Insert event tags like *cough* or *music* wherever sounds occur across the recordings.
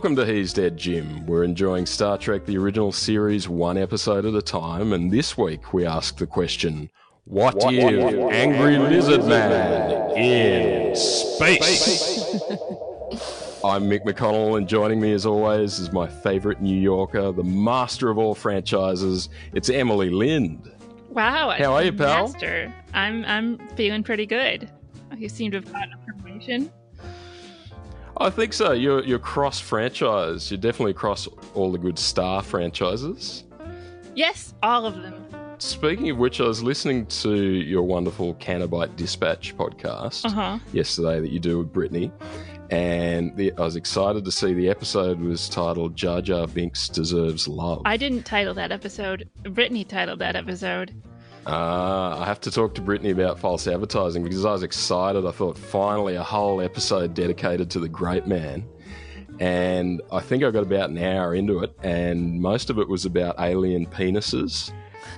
Welcome to He's Dead Jim. We're enjoying Star Trek the original series one episode at a time, and this week we ask the question What, what if what, what, Angry Lizard Man in space? I'm Mick McConnell, and joining me as always is my favourite New Yorker, the master of all franchises. It's Emily Lind. Wow. How are you, pal? Master. I'm, I'm feeling pretty good. You seem to have gotten a promotion. I think so. You're you're cross franchise. You're definitely across all the good Star franchises. Yes, all of them. Speaking of which, I was listening to your wonderful Canobite Dispatch podcast uh-huh. yesterday that you do with Brittany, and the, I was excited to see the episode was titled "Jar Jar Binks Deserves Love." I didn't title that episode. Brittany titled that episode. Uh, I have to talk to Brittany about false advertising because I was excited. I thought finally a whole episode dedicated to the great man. And I think I got about an hour into it, and most of it was about alien penises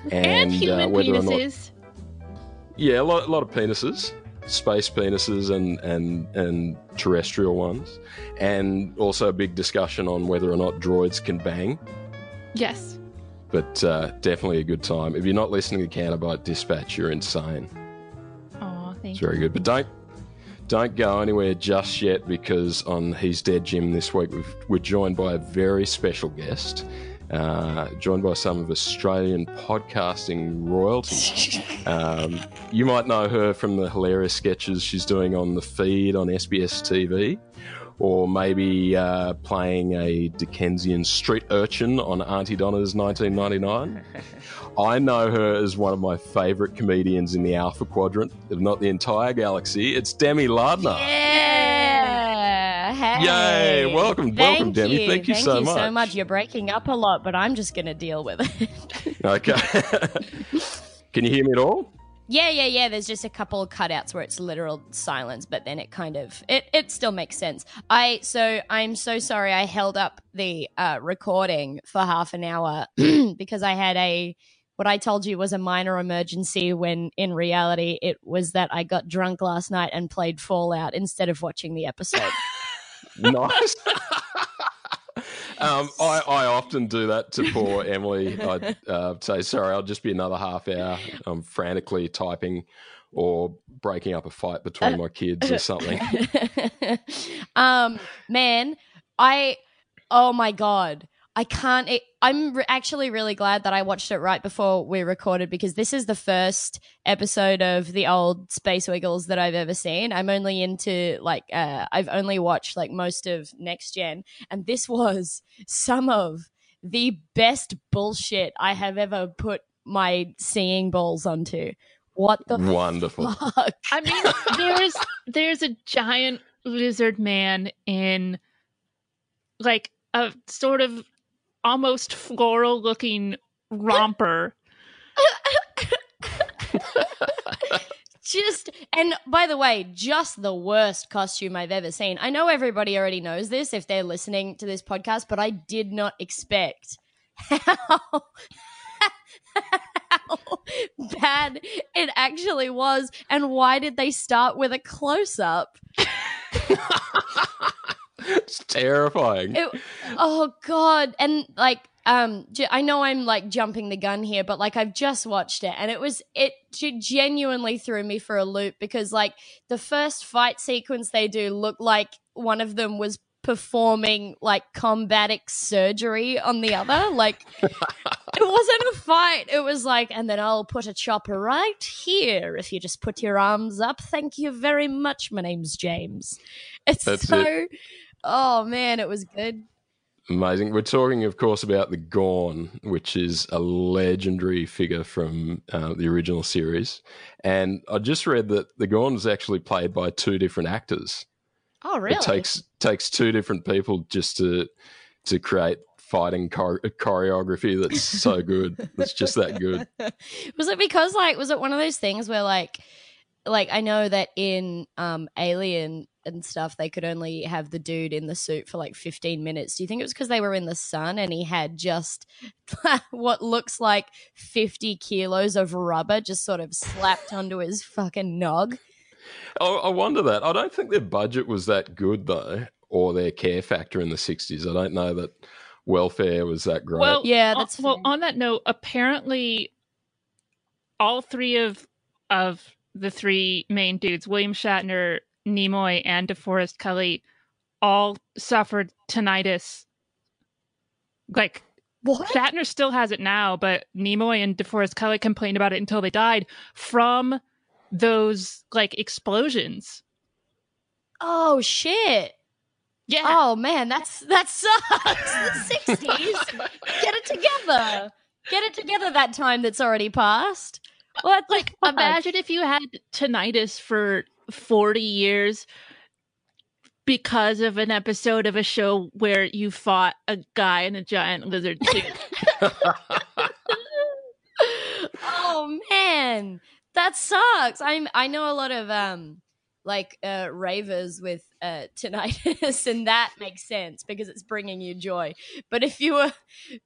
and, and human uh, whether penises. Or not, yeah, a lot, a lot of penises, space penises, and and and terrestrial ones, and also a big discussion on whether or not droids can bang. Yes but uh, definitely a good time. If you're not listening to Canobite Dispatch, you're insane. Oh, thank it's very good. But don't don't go anywhere just yet because on He's Dead Jim this week we are joined by a very special guest. Uh, joined by some of Australian podcasting royalty. *laughs* um, you might know her from the hilarious sketches she's doing on the feed on SBS TV, or maybe uh, playing a Dickensian street urchin on Aunty Donna's 1999. *laughs* I know her as one of my favourite comedians in the Alpha Quadrant, if not the entire galaxy. It's Demi Lardner. Yeah. Hey. Yay. Welcome, Thank welcome, Demi. You. Thank you Thank so you much. so much. You're breaking up a lot, but I'm just going to deal with it. okay. *laughs* *laughs* Can you hear me at all? Yeah, yeah, yeah. There's just a couple of cutouts where it's literal silence, but then it kind of it it still makes sense. I so I'm so sorry I held up the uh, recording for half an hour *clears throat* because I had a what I told you was a minor emergency when in reality it was that I got drunk last night and played Fallout instead of watching the episode. *laughs* nice. *laughs* Um, I, I often do that to poor Emily. I uh, say, sorry, I'll just be another half hour. I'm frantically typing or breaking up a fight between my kids or something. *laughs* um, man, I, oh my God. I can't. It, I'm re- actually really glad that I watched it right before we recorded because this is the first episode of the old Space Wiggles that I've ever seen. I'm only into like uh, I've only watched like most of Next Gen, and this was some of the best bullshit I have ever put my seeing balls onto. What the wonderful? Fuck? I mean, there's there's a giant lizard man in like a sort of almost floral looking romper. just and by the way, just the worst costume I've ever seen. I know everybody already knows this if they're listening to this podcast, but I did not expect how, how bad it actually was and why did they start with a close up? *laughs* it's terrifying. It, oh god, and like um I know I'm like jumping the gun here, but like I've just watched it and it was it genuinely threw me for a loop because like the first fight sequence they do looked like one of them was performing like combatic surgery on the other. Like *laughs* it wasn't a fight. It was like, and then I'll put a chopper right here if you just put your arms up. Thank you very much. My name's James. It's That's so it. Oh man, it was good. Amazing. We're talking, of course, about the Gorn, which is a legendary figure from uh, the original series. And I just read that the Gorn is actually played by two different actors. Oh, really? It takes takes two different people just to to create fighting chore- choreography that's so *laughs* good. it's just that good. *laughs* Was it because like was it one of those things where like like I know that in um Alien and stuff, they could only have the dude in the suit for like 15 minutes. Do you think it was because they were in the sun and he had just *laughs* what looks like 50 kilos of rubber just sort of slapped onto his fucking nog? I wonder that. I don't think their budget was that good though. or their care factor in the 60s. I don't know that welfare was that great. Well, Yeah, on- that's well. On that note, apparently, all three of of the three main dudes, William Shatner, Nimoy, and DeForest Kelley, all suffered tinnitus. Like What? Shatner still has it now, but Nimoy and DeForest Kelley complained about it until they died from those like explosions. Oh shit. Yeah. Oh man, that's that sucks. the *laughs* sixties. Get it together. Get it together that time that's already passed. What like imagine if you had tinnitus for 40 years because of an episode of a show where you fought a guy in a giant lizard suit. *laughs* oh man, that sucks. I'm I know a lot of um like uh ravers with uh tinnitus *laughs* and that makes sense because it's bringing you joy. But if you were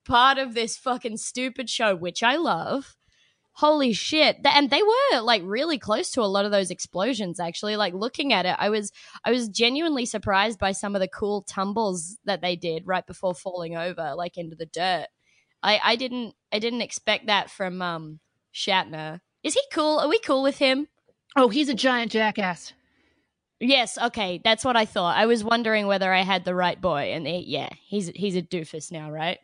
part of this fucking stupid show which I love, holy shit. And they were like really close to a lot of those explosions actually. Like looking at it, I was I was genuinely surprised by some of the cool tumbles that they did right before falling over like into the dirt. I I didn't I didn't expect that from um Shatner. Is he cool? Are we cool with him? oh, he's a giant jackass. Yes, okay, that's what I thought. I was wondering whether I had the right boy, and he, yeah, he's he's a doofus now, right?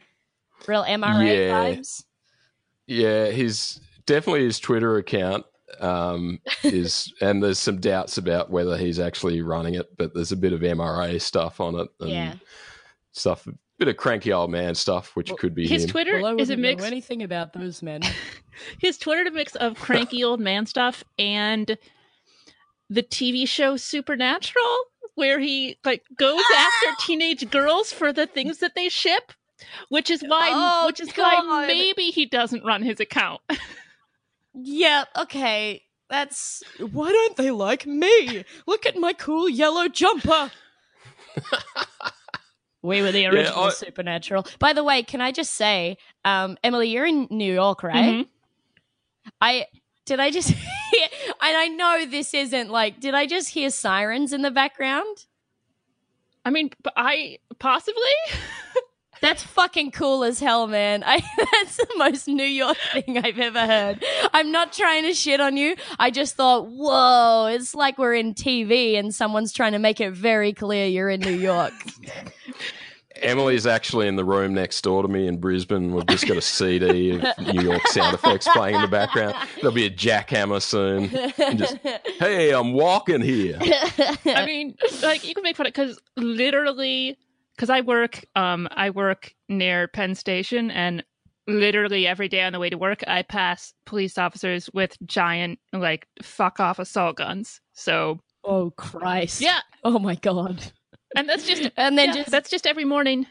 Real MRA Yeah. vibes. yeah, his definitely his Twitter account um, *laughs* is, and there's some doubts about whether he's actually running it, but there's a bit of MRA stuff on it and Yeah. stuff, a bit of cranky old man stuff, which Well, could be His him. Twitter is a mix. anything about those men. *laughs* His Twitter is a mix of cranky old man stuff and the TV show Supernatural, where he like goes *gasps* after teenage girls for the things that they ship. Which is why, Oh, which is why maybe he doesn't run his account. *laughs* yep. Okay. That's why don't they like me? Look at my cool yellow jumper. *laughs* we were the original I- Supernatural. By the way, can I just say, um, Emily, you're in New York, right? Mhm. I did I just *laughs* hear, and I know this isn't like did I just hear sirens in the background? I mean, I possibly. *laughs* That's fucking cool as hell, man. *laughs* I that's the most New York thing I've ever heard. I'm not trying to shit on you. I just thought, whoa, it's like we're in TV and someone's trying to make it very clear you're in New York. *laughs* Emily's actually in the room next door to me in Brisbane. We've just got a CD of New York sound effects playing in the background. There'll be a jackhammer soon. Just, hey, I'm walking here. *laughs* I mean, like you can make fun of because literally, because I work, um, I work near Penn Station, and literally every day on the way to work, I pass police officers with giant like fuck off assault guns. So oh Christ. yeah, Oh my god. and that's just And then yeah, just that's just every morning.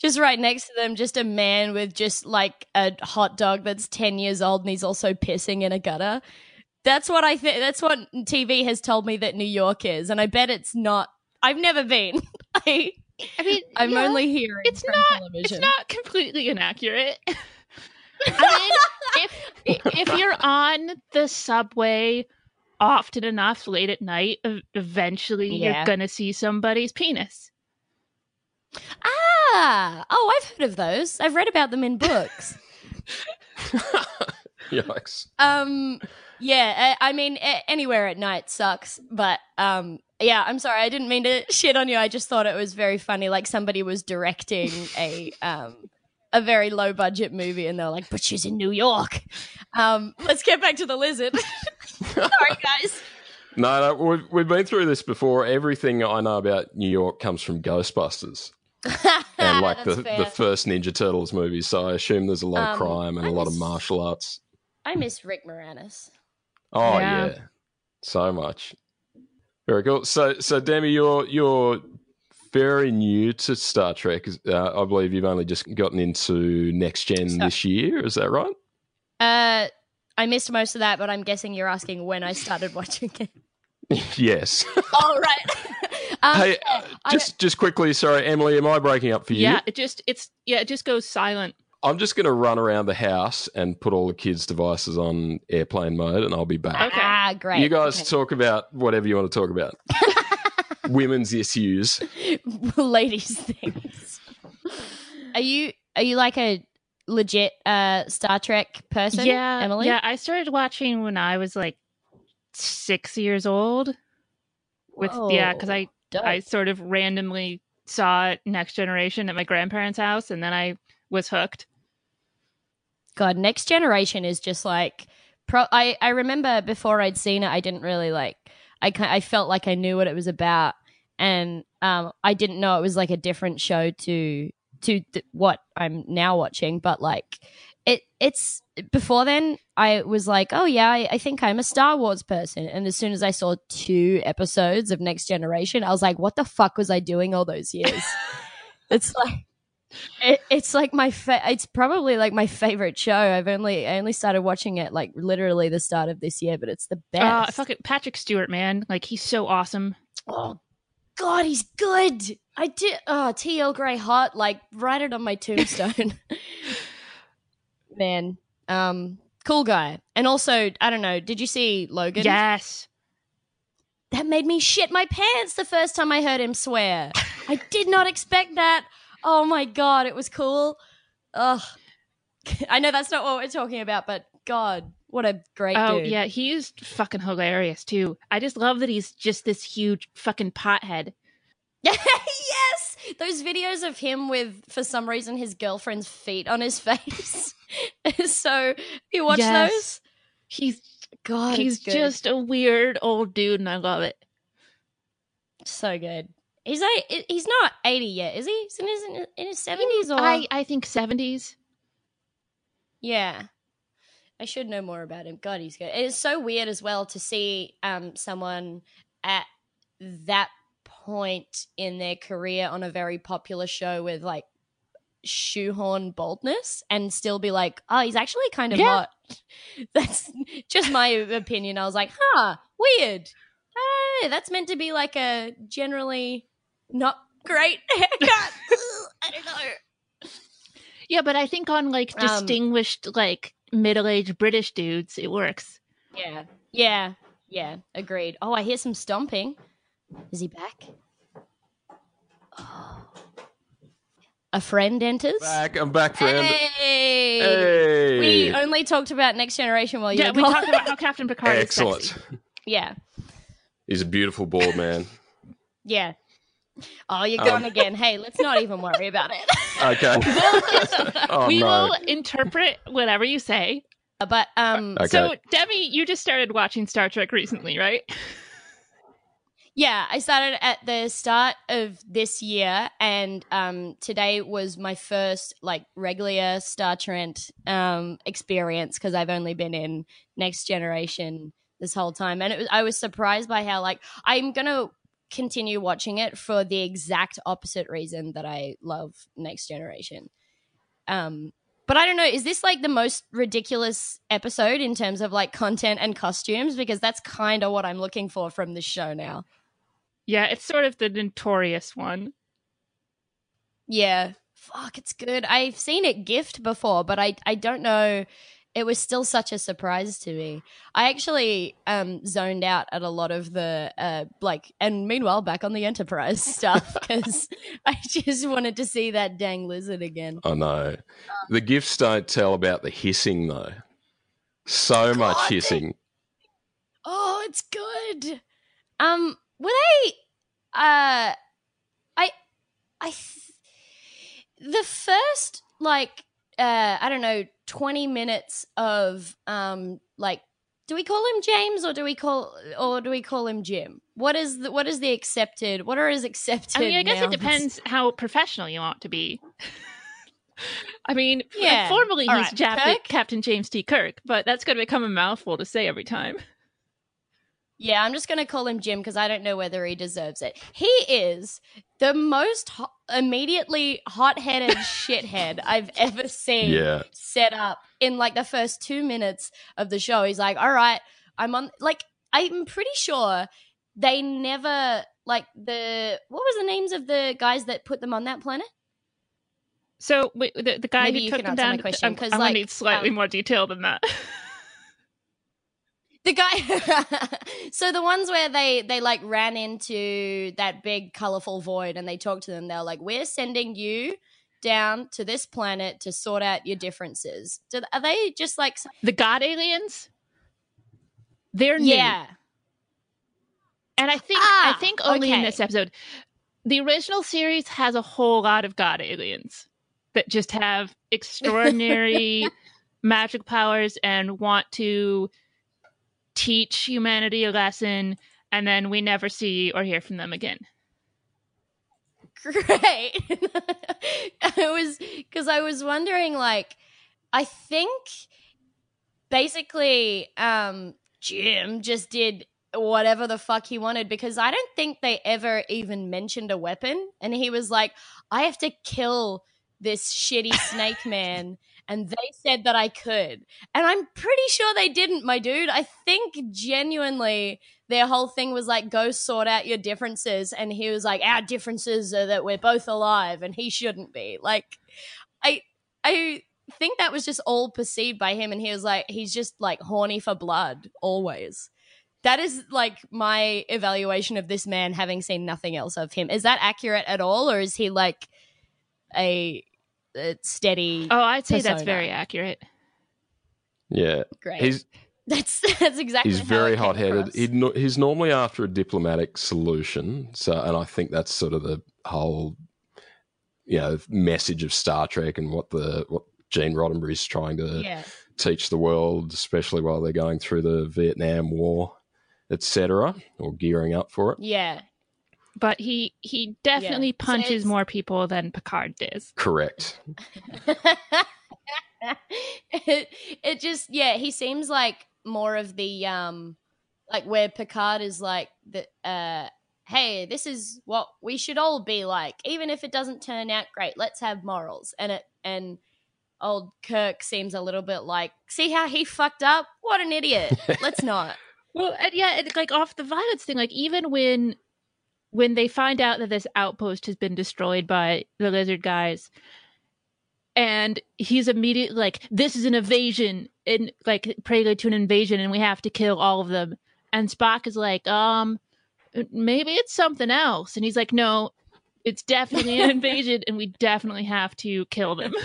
just right next to them, just a man with just like a hot dog that's 10 years old and he's also pissing in a gutter. That's what I think. That's what TV has told me that New York is. And I bet it's not. I've never been. *laughs* I, I mean, I'm yeah, only hearing it's from not- television. It's not completely inaccurate. *laughs* I mean, *laughs* if if you're on the subway often enough late at night, eventually Yeah. you're gonna see somebody's penis. ah, oh, I've heard of those. I've read about them in books. Yikes. um, yeah. I, I mean, a- anywhere at night sucks. But um, yeah. I'm sorry. I didn't mean to *laughs* shit on you. I just thought it was very funny. Like somebody was directing a um a very low budget movie, and they're like, "But she's in New York." Um, let's get back to the lizard. *laughs* sorry, guys. No, no, we've, we've been through this before. Everything I know about New York comes from Ghostbusters *laughs* and like the, fair. the first Ninja Turtles movie. So I assume there's a lot Um, of crime and I a lot of martial arts. I miss Rick Moranis. Oh Yeah. yeah, so much. Very cool. So, so Demi, you're you're very new to Star Trek. Uh, I believe you've only just gotten into Next Gen So- this year. Is that right? Uh, I missed most of that, but I'm guessing you're asking when I started *laughs* watching it. *laughs* yes. *laughs* All right. um, hey, uh, just just quickly. Sorry, Emily. Am I breaking up for you? Yeah, it just it's yeah, it just goes silent. I'm just going to run around the house and put all the kids' devices on airplane mode, and I'll be back. Okay. Ah, great. You guys Okay. talk about whatever you want to talk about. *laughs* women's issues. *laughs* ladies things. Are you are you like a legit uh Star Trek person? yeah, Emily. yeah. I started watching when I was like six years old. With yeah, because I Dope. I sort of randomly saw Next Generation at my grandparents' house, and then I was hooked. God, Next Generation is just like pro. I I remember before I'd seen it, I didn't really like. I I felt like I knew what it was about, and um, I didn't know it was like a different show to to th- what I'm now watching. But like, it it's before then, I was like, oh yeah, I, I think I'm a Star Wars person. And as soon as I saw two episodes of Next Generation, I was like, what the fuck was I doing all those years? *laughs* it's like it, it's like my fa- it's probably like my favorite show. I've only i only started watching it like literally the start of this year but it's the Uh, best. fuck it, Patrick Stewart, man, like he's so awesome. oh god he's good. I did oh tl gray hot like write it on my tombstone. *laughs* *laughs* Man um cool guy. And also i don't know did you see logan? Yes, that made me shit my pants the first time I heard him swear. I did not expect that. Oh my god, it was cool. Ugh. *laughs* I know that's not what we're talking about, but God, what a great oh dude. yeah, he's fucking hilarious too. I just love that he's just this huge fucking pothead. *laughs* yes! Those videos of him with, for some reason, his girlfriend's feet on his *laughs* face. so, you watch Yes. those? He's God, he's just a weird old dude, and I love it. so good. He's like, he's not 80 yet, is he? He's in his, in his 70s or? I I think seventies. Yeah. I should know more about him. God, he's good. It's so weird as well to see um, someone at that point in their career on a very popular show with like shoehorn boldness and still be like, oh, he's actually kind of Yeah. hot. *laughs* That's just my opinion. I was like, huh, weird. That's meant to be like a generally not great haircut. *laughs* I don't know. Yeah, but I think on like Um, distinguished like middle aged British dudes, it works. Yeah. Yeah. Yeah. Agreed. Oh, I hear some stomping. Is he back? Oh. A friend enters. Back, I'm back, friend. Hey. Hey. We only talked about Next Generation while you Yeah, were we gone. talked about how Captain Picard is Excellent. sexy. yeah. He's a beautiful bald man. *laughs* Yeah. Oh, you're Um, gone again. Hey, let's not even worry about it. *laughs* Okay. *laughs* *laughs* oh we no. will interpret whatever you say. but um Okay. So, Demi, you just started watching Star Trek recently, right? Yeah, I started at the start of this year, and um, today was my first like regular Star Trek um, experience because I've only been in Next Generation this whole time, and it was I was surprised by how like I'm gonna continue watching it for the exact opposite reason that I love Next Generation. Um, but I don't know, is this like the most ridiculous episode in terms of like content and costumes? Because that's kind of what I'm looking for from this show now. Yeah, it's sort of the notorious one. Yeah. Fuck, it's good. I've seen it gift before, but I I don't know. It was still such a surprise to me. I actually um zoned out at a lot of the uh like and meanwhile back on the Enterprise stuff *laughs* because I just wanted to see that dang lizard again. I know. The gifts don't tell about the hissing though. So much God. hissing. Oh, it's good. Um, were they? Uh, I, I, th- the first like uh, I don't know, twenty minutes of um, like, do we call him James or do we call or do we call him Jim? What is the what is the accepted? What are his accepted? I mean, I guess it depends how professional you want to be. *laughs* I mean, Yeah. formally All he's right. Jap- Captain James T. Kirk, but that's going to become a mouthful to say every time. Yeah, I'm just going to call him Jim because I don't know whether he deserves it. He is the most ho- immediately hot headed *laughs* shithead I've ever seen Yeah. set up in like the first two minutes of the show. He's like, all right, I'm on, like, I'm pretty sure they never, like, the, what was the names of the guys that put them on that planet? So wait, the, the guy Maybe who you took can them answer my down, question, I'm, 'cause, I'm like, gonna need slightly um, more detail than that. *laughs* the guy *laughs* so the ones where they they like ran into that big colorful void and they talked to them they're like we're sending you down to this planet to sort out your differences Do, are they just like The God aliens? They're new. yeah And I think Ah, I think only in this episode. The original series has a whole lot of god aliens that just have extraordinary *laughs* magic powers and want to teach humanity a lesson and then we never see or hear from them again. *laughs* great *laughs* i was because i was wondering like i think basically um jim just did whatever the fuck he wanted because i don't think they ever even mentioned a weapon and he was like i have to kill this shitty snake *laughs* man and they said that i could. And i'm pretty sure they didn't my dude. I think genuinely their whole thing was like go sort out your differences. And he was like our differences are that we're both alive and he shouldn't be. Like i i think that was just all perceived by him and he was like he's just like horny for blood always. That is like my evaluation of this man having seen nothing else of him. Is that accurate at all or is he like a, a steady Oh, I'd say that's very accurate. Yeah, great he's *laughs* that's that's exactly he's how very hot-headed. He'd no, he's normally after a diplomatic solution. So, and I think that's sort of the whole, you know, message of Star Trek and what the what Gene Roddenberry's trying to yeah teach the world, especially while they're going through the Vietnam War, etc., or gearing up for it. yeah But he he definitely So punches it's- more people than Picard does. Correct. it, *laughs* it just yeah he seems like more of the um like where picard is like the uh hey this is what we should all be like. Even if it doesn't turn out great let's have morals. And it and old kirk seems a little bit like see how he fucked up? What an idiot. Let's not. *laughs* *laughs* Well, and yeah, and like off the violence thing, like even when when they find out that this outpost has been destroyed by the lizard guys, and he's immediately like, "This is an invasion," and like prelude to an invasion, and we have to kill all of them. And Spock is like, "Um, maybe it's something else," and he's like, "No." It's definitely an *laughs* invasion, and we definitely have to kill them. *laughs*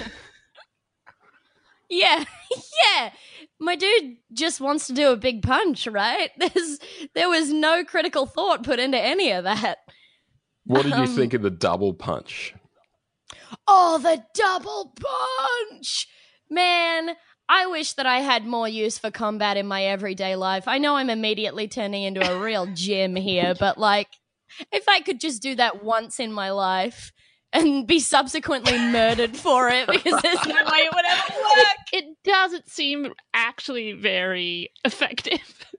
yeah *laughs* yeah my dude just wants to do a big punch right *laughs* there's there was no critical thought put into any of that What did you Um, think of the double punch? Oh, the double punch! Man, I wish that I had more use for combat in my everyday life. I know I'm immediately turning into a real *laughs* gym here, but like, if I could just do that once in my life and be subsequently murdered for it because there's no way it would ever work. it doesn't seem actually very effective. *laughs*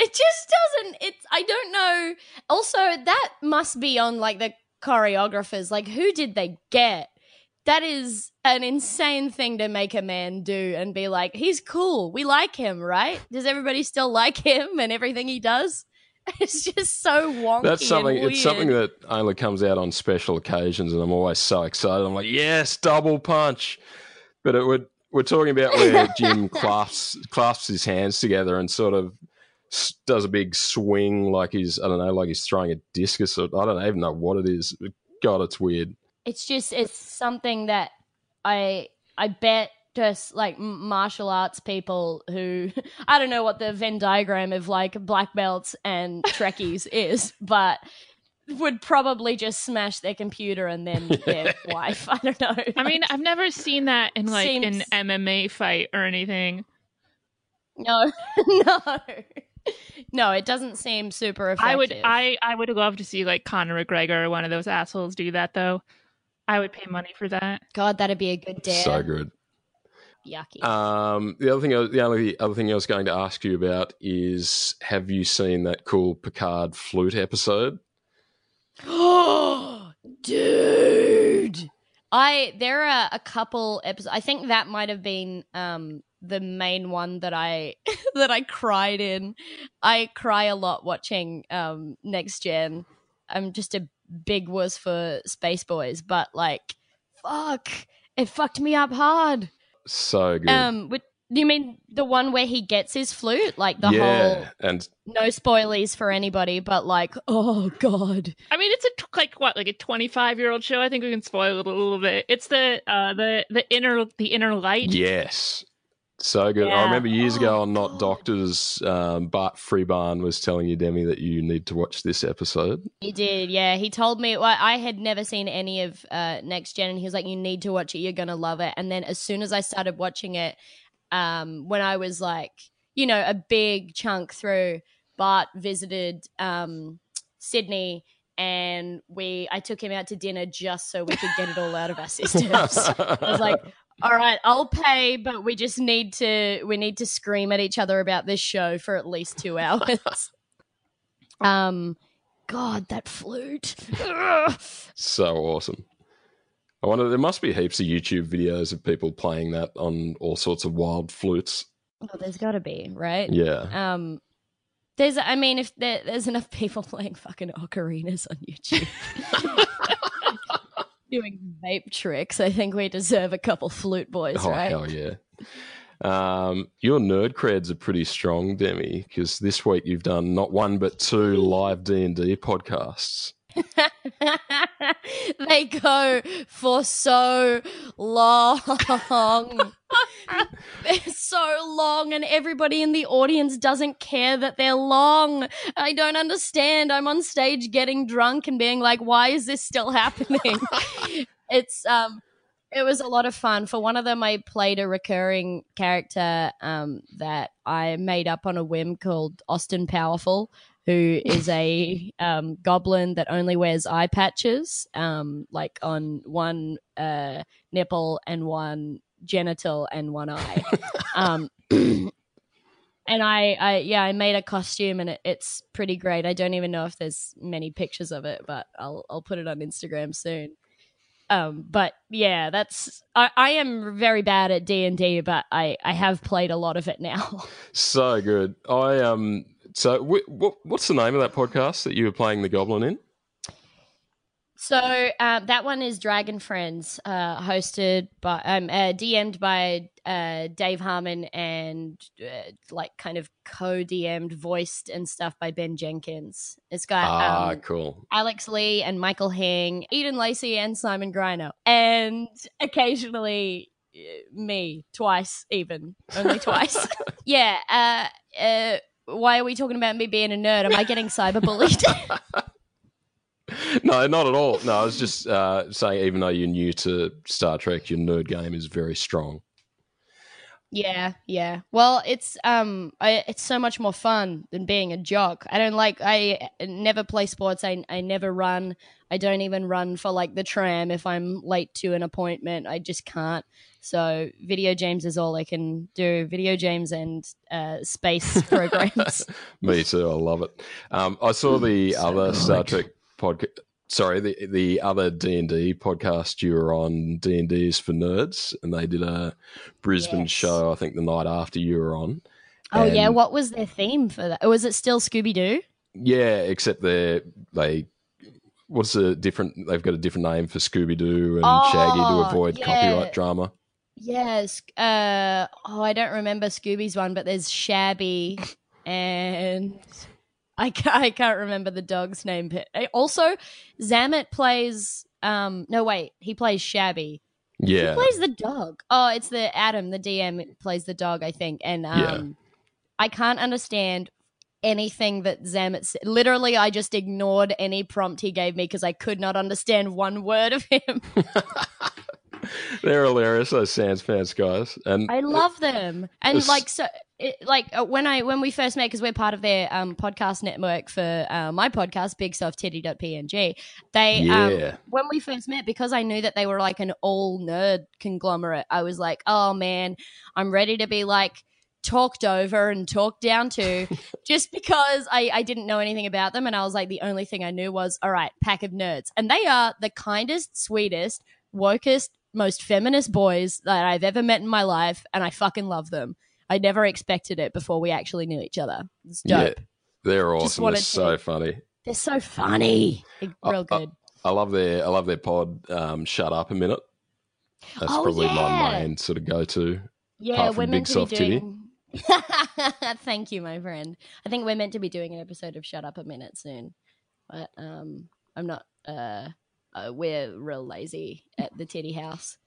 It just doesn't. It's, I don't know. Also, that must be on like the choreographers. Like, who did they get? That is an insane thing to make a man do and be like, he's cool. We like him, right? Does everybody still like him and everything he does? *laughs* It's just so wonky. That's something. It's something that only comes out on special occasions, and I'm always so excited. I'm like, yes, double punch. But it would. We're talking about where *laughs* Jim clasps clasps his hands together and sort of does a big swing, like he's I don't know, like he's throwing a discus. Or, I don't even know what it is. God, it's weird. it's just it's something that I I bet just like martial arts people who *laughs* I don't know what the Venn diagram of like black belts and Trekkies *laughs* is, but would probably just smash their computer and then *laughs* their wife. I don't know. I mean, I've never seen that in like Seems- an MMA fight or anything. no, no, no. It doesn't seem super effective. I would, I, I would love to see like Conor McGregor or one of those assholes do that though. I would pay money for that. God, that'd be a good dare. So good. Yucky. Um, the other thing, I- the only other thing I was going to ask you about is, have you seen that cool Picard flute episode? Oh, *gasps* dude. I there are a couple episodes. I think that might have been um the main one that I *laughs* that I cried in. I cry a lot watching um Next Gen. I'm just a big wuss for Space Boys, but like fuck, it fucked me up hard. So good. Um, which Do you mean the one where he gets his flute? Like the yeah, whole and no spoilies for anybody, but like, oh god. I mean, it's a t- like what, like a twenty-five-year-old show. I think we can spoil it a little bit. It's the uh the the inner the inner light. yes, so good. I remember years Oh, ago on Not. Doctors, um, Bart Freebairn was telling you, Demi, that you need to watch this episode. He did, yeah. He told me well, I had never seen any of uh, Next Gen, and he was like, "You need to watch it. You're gonna love it." And then as soon as I started watching it, um, when I was like, you know, a big chunk through, Bart visited um, Sydney, and we I took him out to dinner just so we could get it all out of our *laughs* systems. *laughs* I was like, all right, I'll pay, but we just need to we need to scream at each other about this show for at least two *laughs* hours. um, God, that flute. *laughs* So awesome. I wonder, there must be heaps of YouTube videos of people playing that on all sorts of wild flutes. oh, there's got to be right. Yeah. Um, there's, I mean, if there, there's enough people *laughs* playing fucking ocarinas on YouTube. Doing vape tricks, I think we deserve a couple flute boys, oh, right? hell yeah. Um, your nerd creds are pretty strong, Demi, because this week you've done not one but two live D and D podcasts. *laughs* they go for so long. they're so long, and everybody in the audience doesn't care that they're long. I don't understand. I'm on stage getting drunk and being like, why is this still happening? *laughs* it's, um, it was a lot of fun. For one of them, I played a recurring character um, that I made up on a whim called Austin Powerful, who is a um, goblin that only wears eye patches, um, like on one uh, nipple and one genital and one eye. *laughs* um, and I, I, yeah, I made a costume and it, it's pretty great. I don't even know if there's many pictures of it, but I'll, I'll put it on Instagram soon. Um, but yeah, that's I, I am very bad at D and D, but I I have played a lot of it now. *laughs* So good. I um. So wh- what what's the name of that podcast that you were playing the goblin in? So um, that one is Dragon Friends, uh, hosted by um, uh, DM'd by uh, Dave Harmon and uh, like kind of co-DM'd, voiced and stuff by Ben Jenkins. It's got ah, um, cool. Alex Lee and Michael Hing, Eden Lacey and Simon Greiner, and occasionally uh, me twice, even only twice. *laughs* yeah. Uh, uh, why are we talking about me being a nerd? Am I getting cyberbullied? *laughs* *laughs* no, not at all. No, I was just uh, saying, even though you're new to Star Trek, your nerd game is very strong. Yeah, yeah. Well, it's um, I, it's so much more fun than being a jock. I don't like. I never play sports. I I never run. I don't even run for like the tram if I'm late to an appointment. I just can't. So video games is all I can do. Video games and uh, space *laughs* programs. Me too. I love it. Um, I saw the *laughs* So other Star. Trek podcast. Sorry, the the other D and D podcast you were on D and D is for nerds, and they did a Brisbane Yes. show. I think the night after you were on. oh yeah, what was their theme for that? Was it still Scooby Doo? Yeah, except they they what's a different? They've got a different name for Scooby Doo and Shaggy to Oh, avoid yeah. copyright drama. Yes. Uh, oh, I don't remember Scooby's one, but there's Shabby and I can't, I can't remember the dog's name. Uh, also, Zamet plays. Um, no, wait, he plays Shabby. Yeah, he plays the dog? Oh, it's the Adam, the DM plays the dog, I think. And um, Yeah. I can't understand anything that Zamet said. Literally, I just ignored any prompt he gave me because I could not understand one word of him. *laughs* *laughs* they're hilarious. Those Sanspants guys, and I love them, and like so, it, like uh, when I when we first met because we're part of their um, podcast network for uh, my podcast, BigSoftTitty.png. They yeah, um, when we first met because I knew that they were like an all nerd conglomerate. I was like, oh man, I'm ready to be like talked over and talked down to *laughs* just because I, I didn't know anything about them and I was like the only thing I knew was all right pack of nerds and they are the kindest sweetest wokest most feminist boys that I've ever met in my life and I fucking love them I never expected it before we actually knew each other it's Yeah. dope they're Just awesome. They're so to- funny. they're so funny They're real uh, good I love their I love their pod. Um, Shut up a minute. That's Oh, probably my main sort of go to. Yeah, we're meant to be doing. *laughs* Thank you, my friend. I think we're meant to be doing an episode of Shut Up a Minute soon, but um, I'm not. Uh, uh, we're real lazy at the teddy House.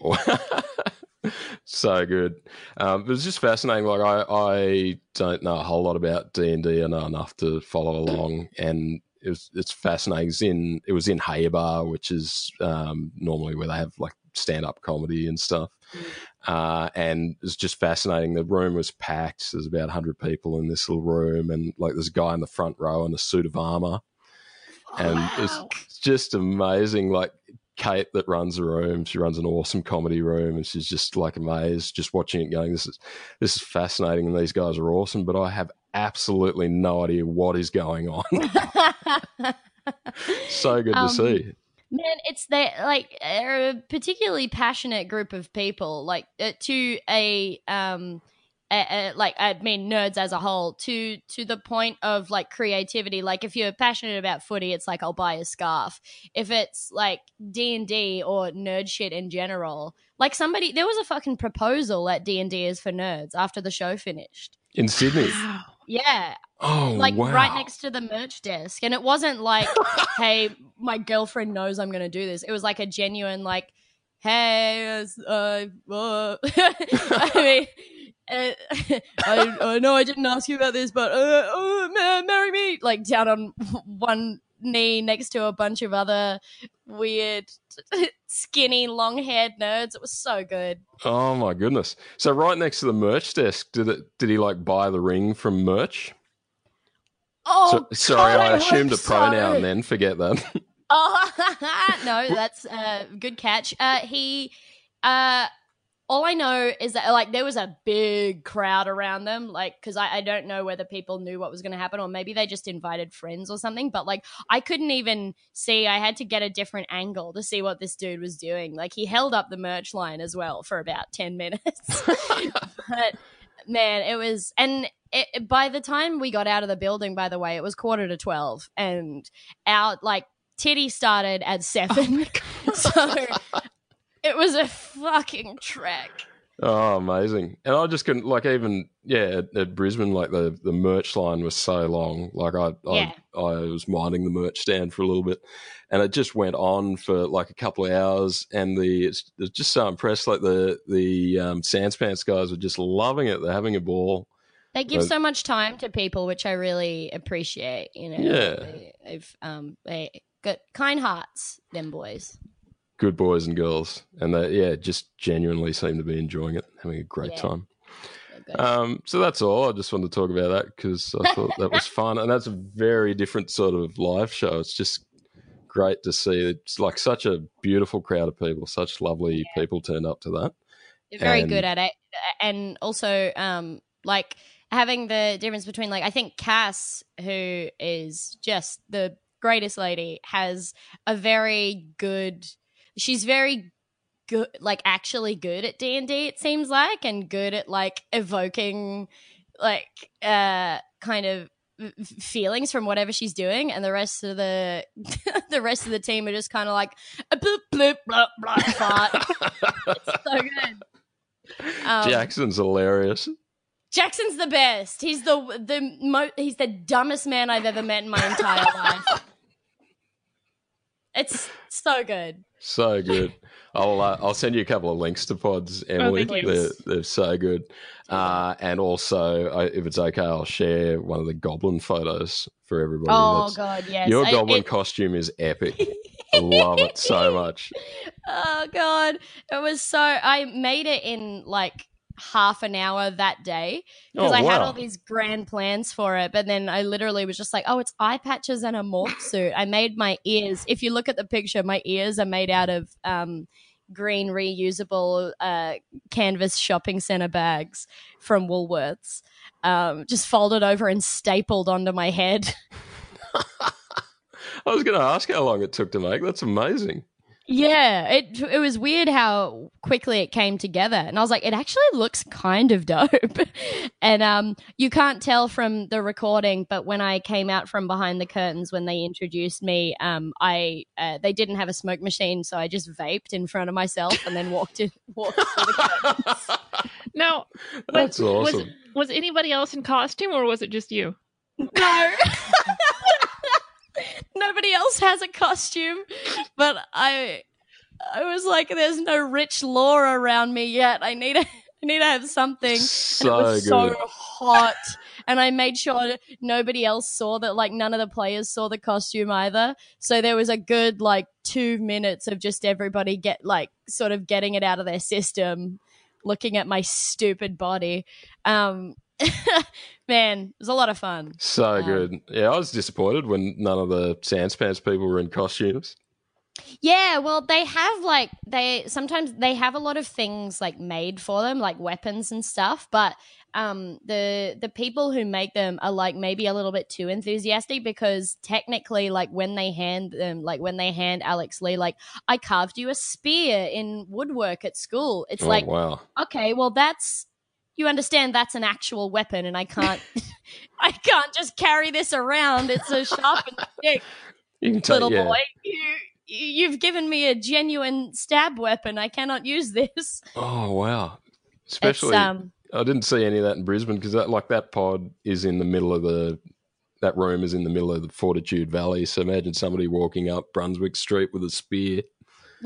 *laughs* so good. Um, it was just fascinating. Like I, I don't know a whole lot about D and D. I know enough to follow *clears throat* along, and it was it's fascinating. It's in it was in Hay Bar, which is um, normally where they have like stand up comedy and stuff. Uh, and it's just fascinating. The room was packed. There's about hundred people in this little room, and like there's a guy in the front row in a suit of armor, and it's Wow. it's just amazing. Like Kate that runs the room, she runs an awesome comedy room, and she's just like amazed, just watching it, going, "This is this is fascinating, and these guys are awesome." But I have absolutely no idea what is going on. *laughs* so good Um, to see. Man, it's they like they're a particularly passionate group of people. Like uh, to a um, a, a, like I mean nerds as a whole. To to the point of like creativity. Like if you're passionate about footy, it's like I'll buy a scarf. If it's like D and D or nerd shit in general, like somebody there was a fucking proposal at D and D is for nerds after the show finished. In Sydney, Yeah, oh like wow. right next to the merch desk and it wasn't like *laughs* hey my girlfriend knows i'm gonna do this it was like a genuine like hey uh, uh, *laughs* i mean uh, *laughs* I, I know I didn't ask you about this, but uh, uh, marry me, like down on *laughs* one knee next to a bunch of other weird, *laughs* skinny, long-haired nerds. It was so good. Oh my goodness! So right next to the merch desk, did it? Did he like buy the ring from merch? Oh, so, sorry, God, I, assumed a pronoun. so. Then forget that. Oh no, that's a good catch. Uh, he, uh, all I know is that like there was a big crowd around them, like because I, I don't know whether people knew what was going to happen or maybe they just invited friends or something. But like I couldn't even see. I had to get a different angle to see what this dude was doing. Like he held up the merch line as well for about ten minutes. *laughs* but man, it was and. It, by the time we got out of the building, by the way, it was quarter to twelve, and out like titty started at seven. Oh *laughs* so it was a fucking trek. Oh, amazing! And I just couldn't like even yeah at, at Brisbane like the the merch line was so long. Like I Yeah. I, I was minding the merch stand for a little bit, and it just went on for like a couple of hours. And the it's, it's just so impressed. Like the the um, Sanspants guys were just loving it. They're having a ball. They give But- so much time to people, which I really appreciate. You know, Yeah. they, they've um they got kind hearts. Them boys. Good boys and girls, and they yeah just genuinely seem to be enjoying it, having a great Yeah. time. Um, so that's all. I just wanted to talk about that because I thought that was *laughs* fun, and that's a very different sort of live show. It's just great to see. It's like such a beautiful crowd of people, such lovely people turned up to that. They're very and- good at it, and also um like having the difference between like I think Cass, who is just the greatest lady, has a very good. She's very good, like actually good at D and D. It seems like, and good at like evoking, like uh, kind of f- f- feelings from whatever she's doing, and the rest of the *laughs* the rest of the team are just kind of like a bloop bloop blah blah fart. It's so good. Um, Jackson's hilarious. Jackson's the best. He's the the mo- he's the dumbest man I've ever met in my entire life. It's so good. So good. *laughs* I'll uh, I'll send you a couple of links to pods, Emily. thank you. they're, they're so good. Uh, and also, I, if it's okay, I'll share one of the goblin photos for everybody. Oh That's- god, yes. Your I- goblin it- costume is epic. *laughs* I love it so much. oh god, it was so. I made it in like half an hour that day because Oh, I had all these grand plans for it, but then I literally was just like, oh, it's eye patches and a morph suit. I made my ears. If you look at the picture, my ears are made out of um, green reusable uh, canvas shopping center bags from Woolworths. Um, just folded over and stapled onto my head. *laughs* I was going to ask how long it took to make. That's amazing. Yeah, it it was weird how quickly it came together, and I was like, it actually looks kind of dope. *laughs* and um, you can't tell from the recording, but when I came out from behind the curtains when they introduced me, um, I uh, they didn't have a smoke machine, so I just vaped in front of myself and then walked in, *laughs* walked through the curtains. That's was, awesome. Was anybody else in costume, or was it just you? No. *laughs* Nobody else has a costume, but I I was like there's no rich lore around me yet. I need a, I need to have something. So and it was good. so hot. And I made sure nobody else saw that like none of the players saw the costume either. So there was a good like 2 minutes of just everybody get like sort of getting it out of their system looking at my stupid body. Um *laughs* man, it was a lot of fun. So Um, good. Yeah, I was disappointed when none of the Sanspants people were in costumes. Yeah, well, they have like they sometimes they have a lot of things like made for them, like weapons and stuff. But um, the the people who make them are like maybe a little bit too enthusiastic because technically, like when they hand them, like when they hand Alex Lee, like I carved you a spear in woodwork at school. It's oh, like wow. okay, well that's you understand that's an actual weapon, and I can't *laughs* I can't just carry this around. It's a sharpened stick *laughs* You can take, little yeah. boy. You, you've given me a genuine stab weapon. I cannot use this. Oh, wow. Especially, um, I didn't see any of that in Brisbane because that, like, that pod is in the middle of the, that room is in the middle of the Fortitude Valley. So imagine somebody walking up Brunswick Street with a spear. *laughs*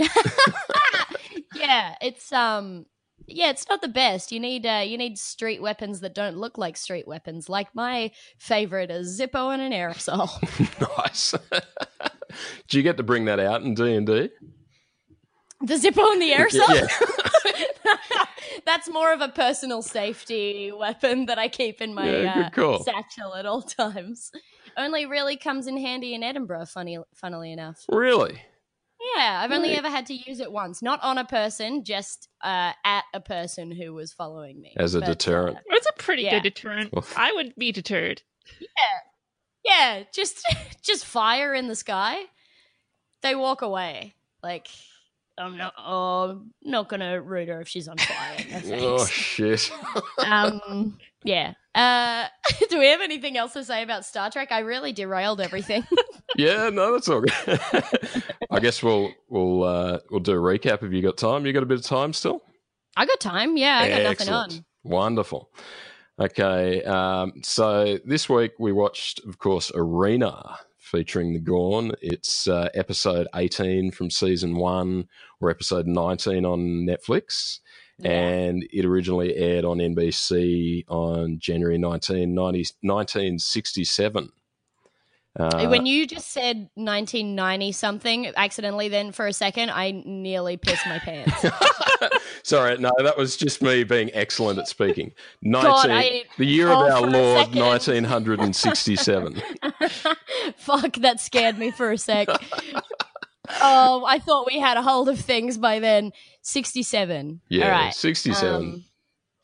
yeah, it's um, yeah, it's not the best. You need uh, you need street weapons that don't look like street weapons. Like my favorite, is Zippo and an aerosol. *laughs* nice. *laughs* Do you get to bring that out in D and D? the Zippo and the aerosol. Yeah. *laughs* That's more of a personal safety weapon that I keep in my Yeah, uh, satchel at all times. Only really comes in handy in Edinburgh. Funny, funnily enough. Really? Yeah, I've only ever had to use it once, not on a person, just uh, at a person who was following me As a But, deterrent. uh, It's a pretty Yeah. good deterrent. Oof. *laughs* I would be deterred. yeah, yeah, just *laughs* just fire in the sky. They walk away. Like I'm not. Oh, I'm not gonna root her if she's on fire. *laughs* No Oh, shit. um, yeah. Uh, do we have anything else to say about Star Trek? I really derailed everything. yeah, no, that's all good. I guess we'll we'll uh, we'll do a recap if you got time. You got a bit of time still? I got time. Yeah, I got nothing on. Wonderful. Okay, um, so this week we watched, of course, Arena featuring the Gorn. It's uh, episode 18 from season one, or episode 19 on Netflix. Yeah. And it originally aired on NBC on January 19, 1967. Uh, when you just said 1990 something accidentally, then for a second, I nearly pissed my pants. *laughs* Sorry, no, that was just me being excellent at speaking. *laughs* 19, God, I- the year oh, of our Lord, 1967. *laughs* Fuck, that scared me for a sec. oh, I thought we had a hold of things by then. 67. Yeah, All right. 67. Um,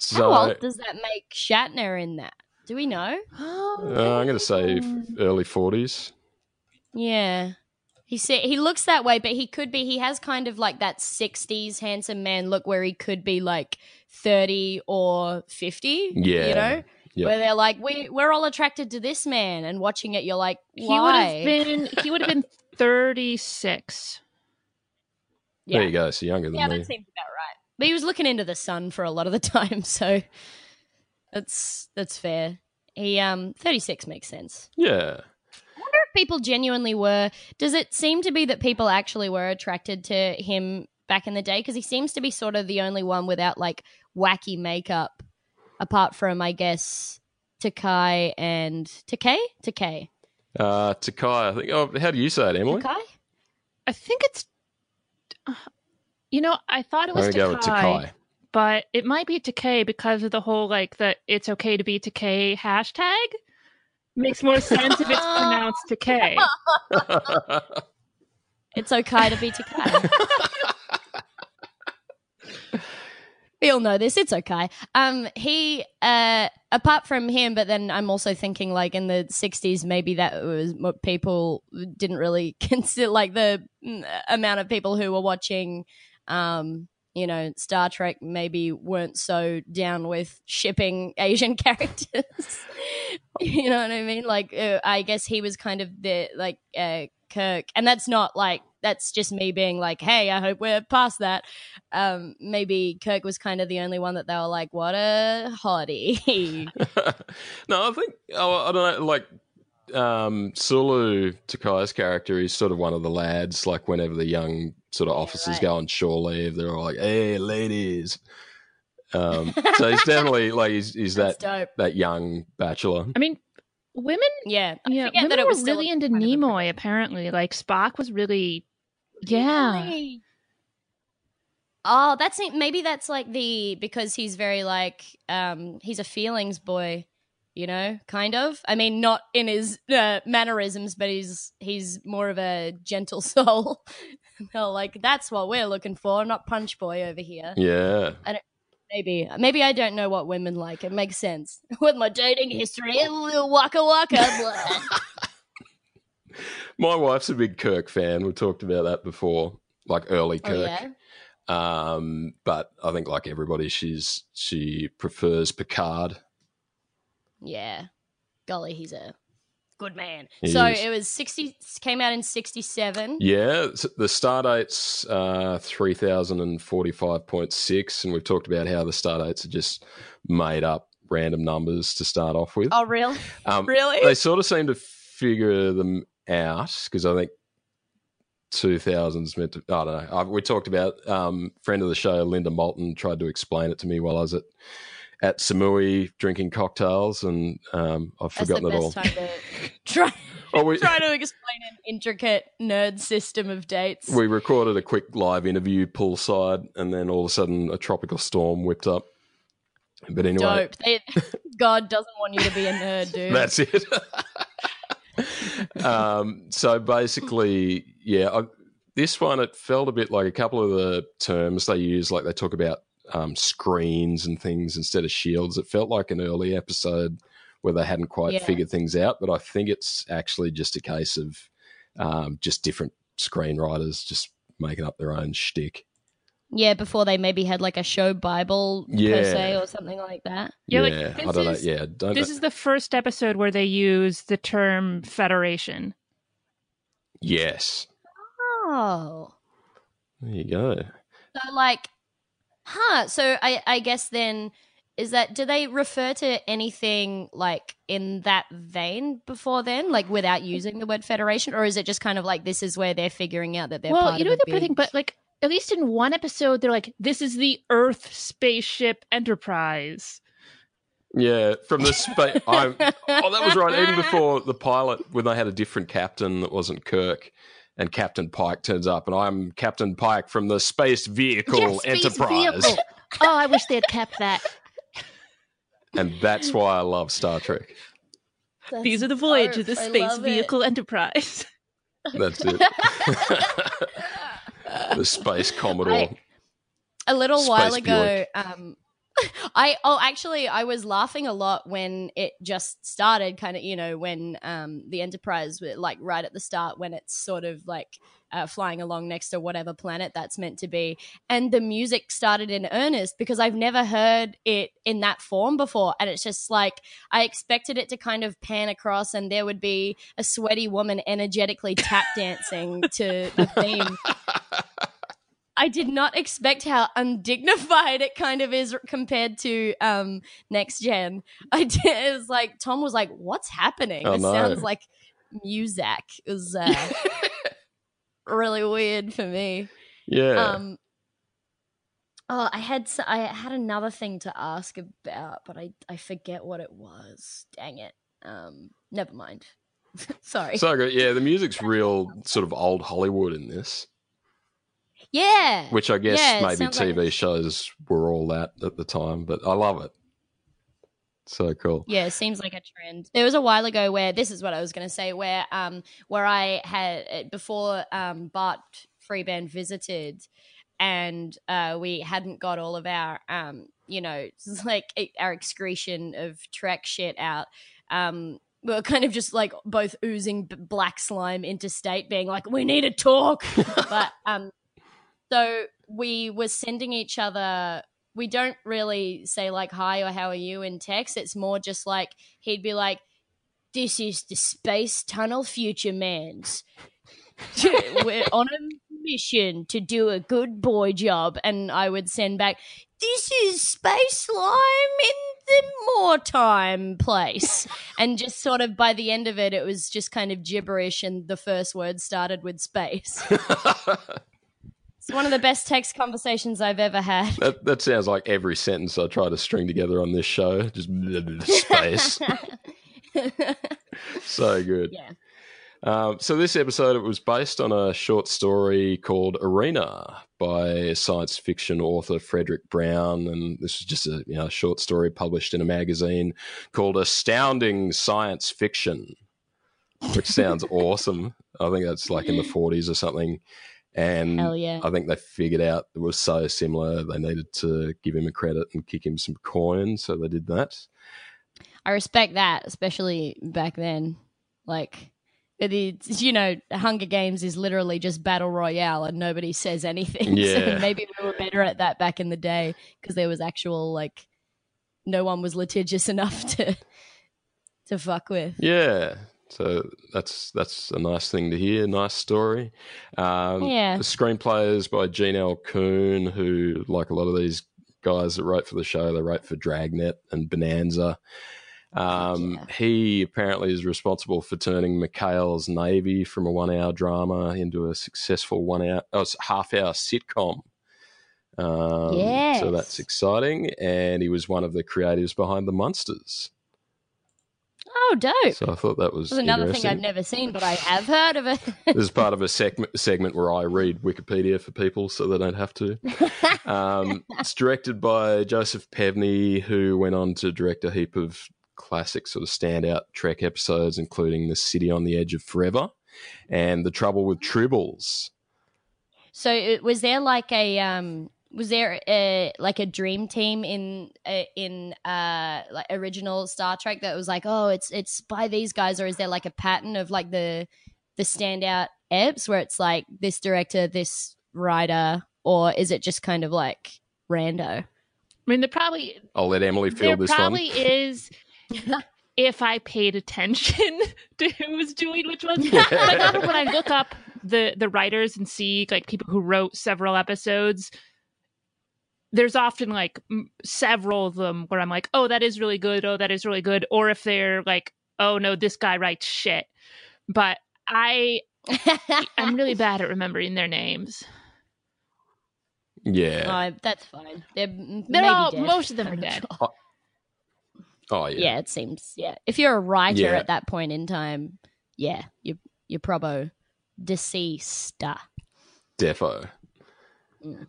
so how old does that make Shatner in that? Do we know? *gasps* uh, I'm going to say early 40s. Yeah. He said he looks that way, but he could be. He has kind of like that '60s handsome man look, where he could be like 30 or 50. Yeah. you know, Yep. where they're like, we we're all attracted to this man, and watching it, you're like, He would have why? been. He would have been *laughs* thirty six. yeah, There you go. So younger than yeah, me. Yeah, that seems about right. But he was looking into the sun for a lot of the *laughs* time, so that's that's fair. He um 36 makes sense. yeah. I wonder if people genuinely were. Does it seem to be that people actually were attracted to him back in the day? Because he seems to be sort of the only one without like wacky makeup, apart from I guess Takai and Takei. Takei. Uh, Takai, I think. Oh, how do you say it, Emily? Takai. I think it's. uh, You know, I thought it I'm was going to go with Takai, Takai. But it might be Takei because of the whole like the "it's okay to be Takei" hashtag. Makes more sense if it's pronounced Takei. *laughs* It's okay to be Takai. *laughs* we all know this. It's okay. Um, he uh, apart from him, but then I'm also thinking like in the '60s, maybe that was what people didn't really *laughs* consider like the mm, amount of people who were watching. Um, you know, Star Trek maybe weren't so down with shipping *laughs* Asian characters. *laughs* you know what I mean? Like, uh, I guess he was kind of the like uh, Kirk, and that's not like that's just me being like, hey, I hope we're past that. Um, maybe Kirk was kind of the only one that they were like, what a hottie. *laughs* no, I think oh, I don't know. Like um, Sulu Takai's character is sort of one of the lads. Like whenever the young sort of officers right. go on shore leave, they're all like, "Hey, ladies." Um, so he's *laughs* definitely like he's, he's that dope. that young bachelor. I mean, women. Yeah, I Yeah, women that it were was still really into kind of a Nimoy. Apparently, like Spock was really. Yeah. Really? Oh, that's. Maybe that's like the because he's very like um he's a feelings boy, you know, kind of. I mean, not in his uh, mannerisms, but he's he's more of a gentle *laughs* soul. They're like that's what we're looking for, not punch boy over here. Yeah, Maybe maybe I don't know what women like. It makes sense *laughs* with my dating history. Waka waka. *laughs* my wife's a big Kirk fan. We talked about that before, like early oh Kirk. yeah. Um, but I think like everybody, she's she prefers Picard. Yeah. Golly, he's a good man. He so is. it was 60 came out in 67. Yeah, the star date's uh, 3045.6, and we've talked about how the star dates are just made up random numbers to start off with. Oh, really? um, Really? They sort of seem to figure them out because I think 2000's meant to, I don't know. I, we talked about, um, friend of the show, Linda Moulton, tried to explain it to me while I was at, at Samui drinking cocktails, and um, I've forgotten it all. *laughs* try, Oh, we, try to explain an intricate nerd system of dates. we recorded a quick live interview poolside, and then all of a sudden a tropical storm whipped up. But anyway, Dope. They, *laughs* God doesn't want you to be a nerd, dude. that's it. *laughs* um, so basically, yeah, I, this one it felt a bit like a couple of the terms they use, like they talk about um, screens and things instead of shields. It felt like an early episode where they hadn't quite Yeah. figured things out, but I think it's actually just a case of um, just different screenwriters just making up their own shtick. yeah, before they maybe had like a show Bible per se or something like that. Yeah, like, I this don't know. is- Yeah, don't. This is the first episode where they use the term federation. yes, Oh. there you go. So like, huh? So I I guess then is that do they refer to anything like in that vein before then, like without using the word federation, or is it just kind of like this is where they're figuring out that they're well, part you know the funny thing, big- but like at least in one episode, they're like, "This is the Earth spaceship Enterprise." Yeah, from the space. *laughs* I'm. Oh, that was right. Even before the pilot, when they had a different captain that wasn't Kirk, and Captain Pike turns up, and I'm Captain Pike from the Space Vehicle Yes, space Enterprise, vehicle. oh, I wish they had kept that. and that's why I love Star Trek. That's These are the voyages of the Space love it. Vehicle Enterprise. *laughs* That's it. *laughs* the Space Commodore. I- a little Space while ago um i oh actually i was laughing a lot when it just started kind of you know when um the enterprise like right at the start when it's sort of like uh, flying along next to whatever planet that's meant to be. And the music started in earnest because i've never heard it in that form before. And it's just like i expected it to kind of pan across and there would be a sweaty woman energetically tap dancing to the theme *laughs* I did not expect how undignified it kind of is compared to um, next gen. I did, it was like Tom was like, "What's happening? Oh, this no. sounds like music." It was uh, *laughs* really weird for me. yeah. Um, oh, I had I had another thing to ask about, but I I forget what it was. Dang it. Um, never mind. *laughs* Sorry. so good. Yeah, the music's real sort of old Hollywood in this, yeah. which I guess Yeah, maybe sounds like- TV shows were all that at the time, but I love it. So cool. Yeah, it seems like a trend. There was a while ago where this is what I was going to say, where um where I had uh, before um Bart Freebairn visited, and uh we hadn't got all of our um you know *laughs* like e- our excretion of Trek shit out. Um, we are kind of just like both oozing black slime interstate, being like, we need to talk. *laughs* but um, so we were sending each other we don't really say like hi or how are you in text. It's more just like he'd be like, "This is the space tunnel future man's." we're on a mission to do a good boy job, and I would send back, "This is space slime in the more time place," and just sort of by the end of it, it was just kind of gibberish, and the first word started with space. *laughs* It's one of the best text conversations I've ever had. that, that sounds like every sentence I try to string together on this show. Just *laughs* space. *laughs* so good. yeah. Um, so this episode it was based on a short story called Arena by science fiction author Fredric Brown, and this was just a you know, short story published in a magazine called Astounding Science Fiction, which sounds *laughs* awesome. I think that's like in the forties or something. And yeah. I think they figured out it was so similar they needed to give him a credit and kick him some coin, so they did that. I respect that, especially back then. Like, it is, you know, Hunger Games is literally just battle royale, and nobody says anything. *laughs* Yeah. So maybe we were better at that back in the day because there was actual like, no one was litigious *laughs* enough to to fuck with. Yeah. So that's that's a nice thing to hear. Nice story. Um, Yeah. The screenplay is by Gene L. Coon, who, like a lot of these guys that write for the show, they write for Dragnet and Bonanza. Um, Yeah. He apparently is responsible for turning McHale's Navy from a one-hour drama into a successful one-hour, oh, half-hour sitcom. Um, So that's exciting. And he was one of the creatives behind the Munsters. Oh, dope! So I thought that was is another thing. I've never seen, but I have heard of it. *laughs* this is part of a segment, segment where I read Wikipedia for people so they don't have to. *laughs* Um, it's directed by Joseph Pevney, who went on to direct a heap of classic sort of standout Trek episodes, including The City on the Edge of Forever and The Trouble with Tribbles. So it, was there like a um was there a, like a dream team in uh, in uh like original Star Trek that was like oh it's it's by these guys or is there like a pattern of like the the standout eps where it's like this director this writer or is it just kind of like rando? I mean, there probably I'll let Emily there field this probably one. is *laughs* if I paid attention *laughs* to who was doing which ones. *laughs* like when I look up the the writers and see like people who wrote several episodes, there's often like m- several of them where I'm like, oh, that is really good. Oh, that is really good. Or if they're like, oh no, this guy writes shit. But I I'm really *laughs* bad at remembering their names. Yeah. Oh, that's fine. They're, m- They're maybe all dead. most of them are dead. sure. *laughs* Oh, yeah. yeah. it seems. Yeah, if you're a writer Yeah. at that point in time, yeah, you're, you're probo deceased. Defo.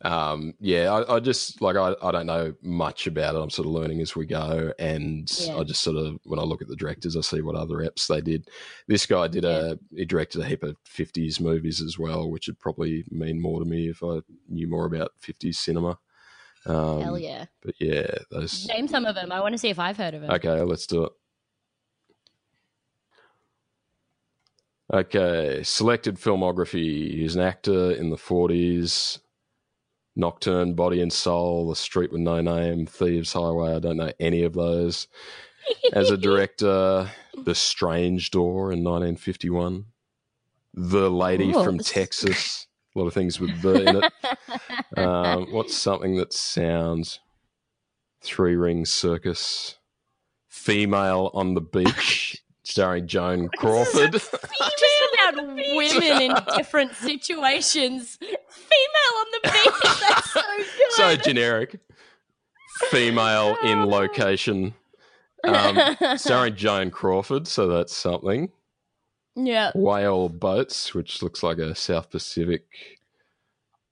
Um, yeah, I, I just like I, I don't know much about it. I'm sort of learning as we go, and Yeah. I just sort of when I look at the directors, I see what other eps they did. This guy did a he directed a heap of 50s movies as well, which would probably mean more to me if I knew more about 50s cinema. Um, Hell yeah! But yeah, those. Name some of them. I want to see if I've heard of them. Okay, let's do it. Okay, selected filmography. He's an actor in the 40s. Nocturne, Body and Soul, The Street with No Name, Thieves Highway. I don't know any of those. As a *laughs* director, The Strange Door in 1951. The Lady Ooh, from Texas. A lot of things with the in it. *laughs* Um, what's something that sounds Three Ring Circus? Female on the Beach, *laughs* starring Joan Crawford. Just *laughs* about women in *laughs* different situations. Female on the beach. That's so good. so generic. Female in *laughs* location, um, starring Joan Crawford. So that's something. yeah. Whale boats, which looks like a South Pacific.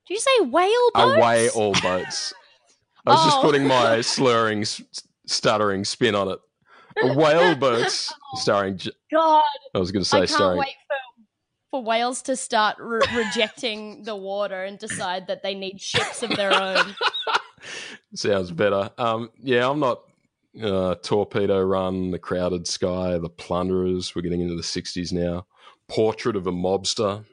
Do you say whale boats? Away all boats. I was just Oh. putting my slurring, stuttering spin on it. Whale boats, starring. God, I was going to say I can't starring. wait for for whales to start re- *laughs* rejecting the water and decide that they need ships of their own. *laughs* Sounds better. Um, yeah, I'm not. Uh, Torpedo Run, The Crowded Sky, The Plunderers. We're getting into the 60s now. Portrait of a Mobster.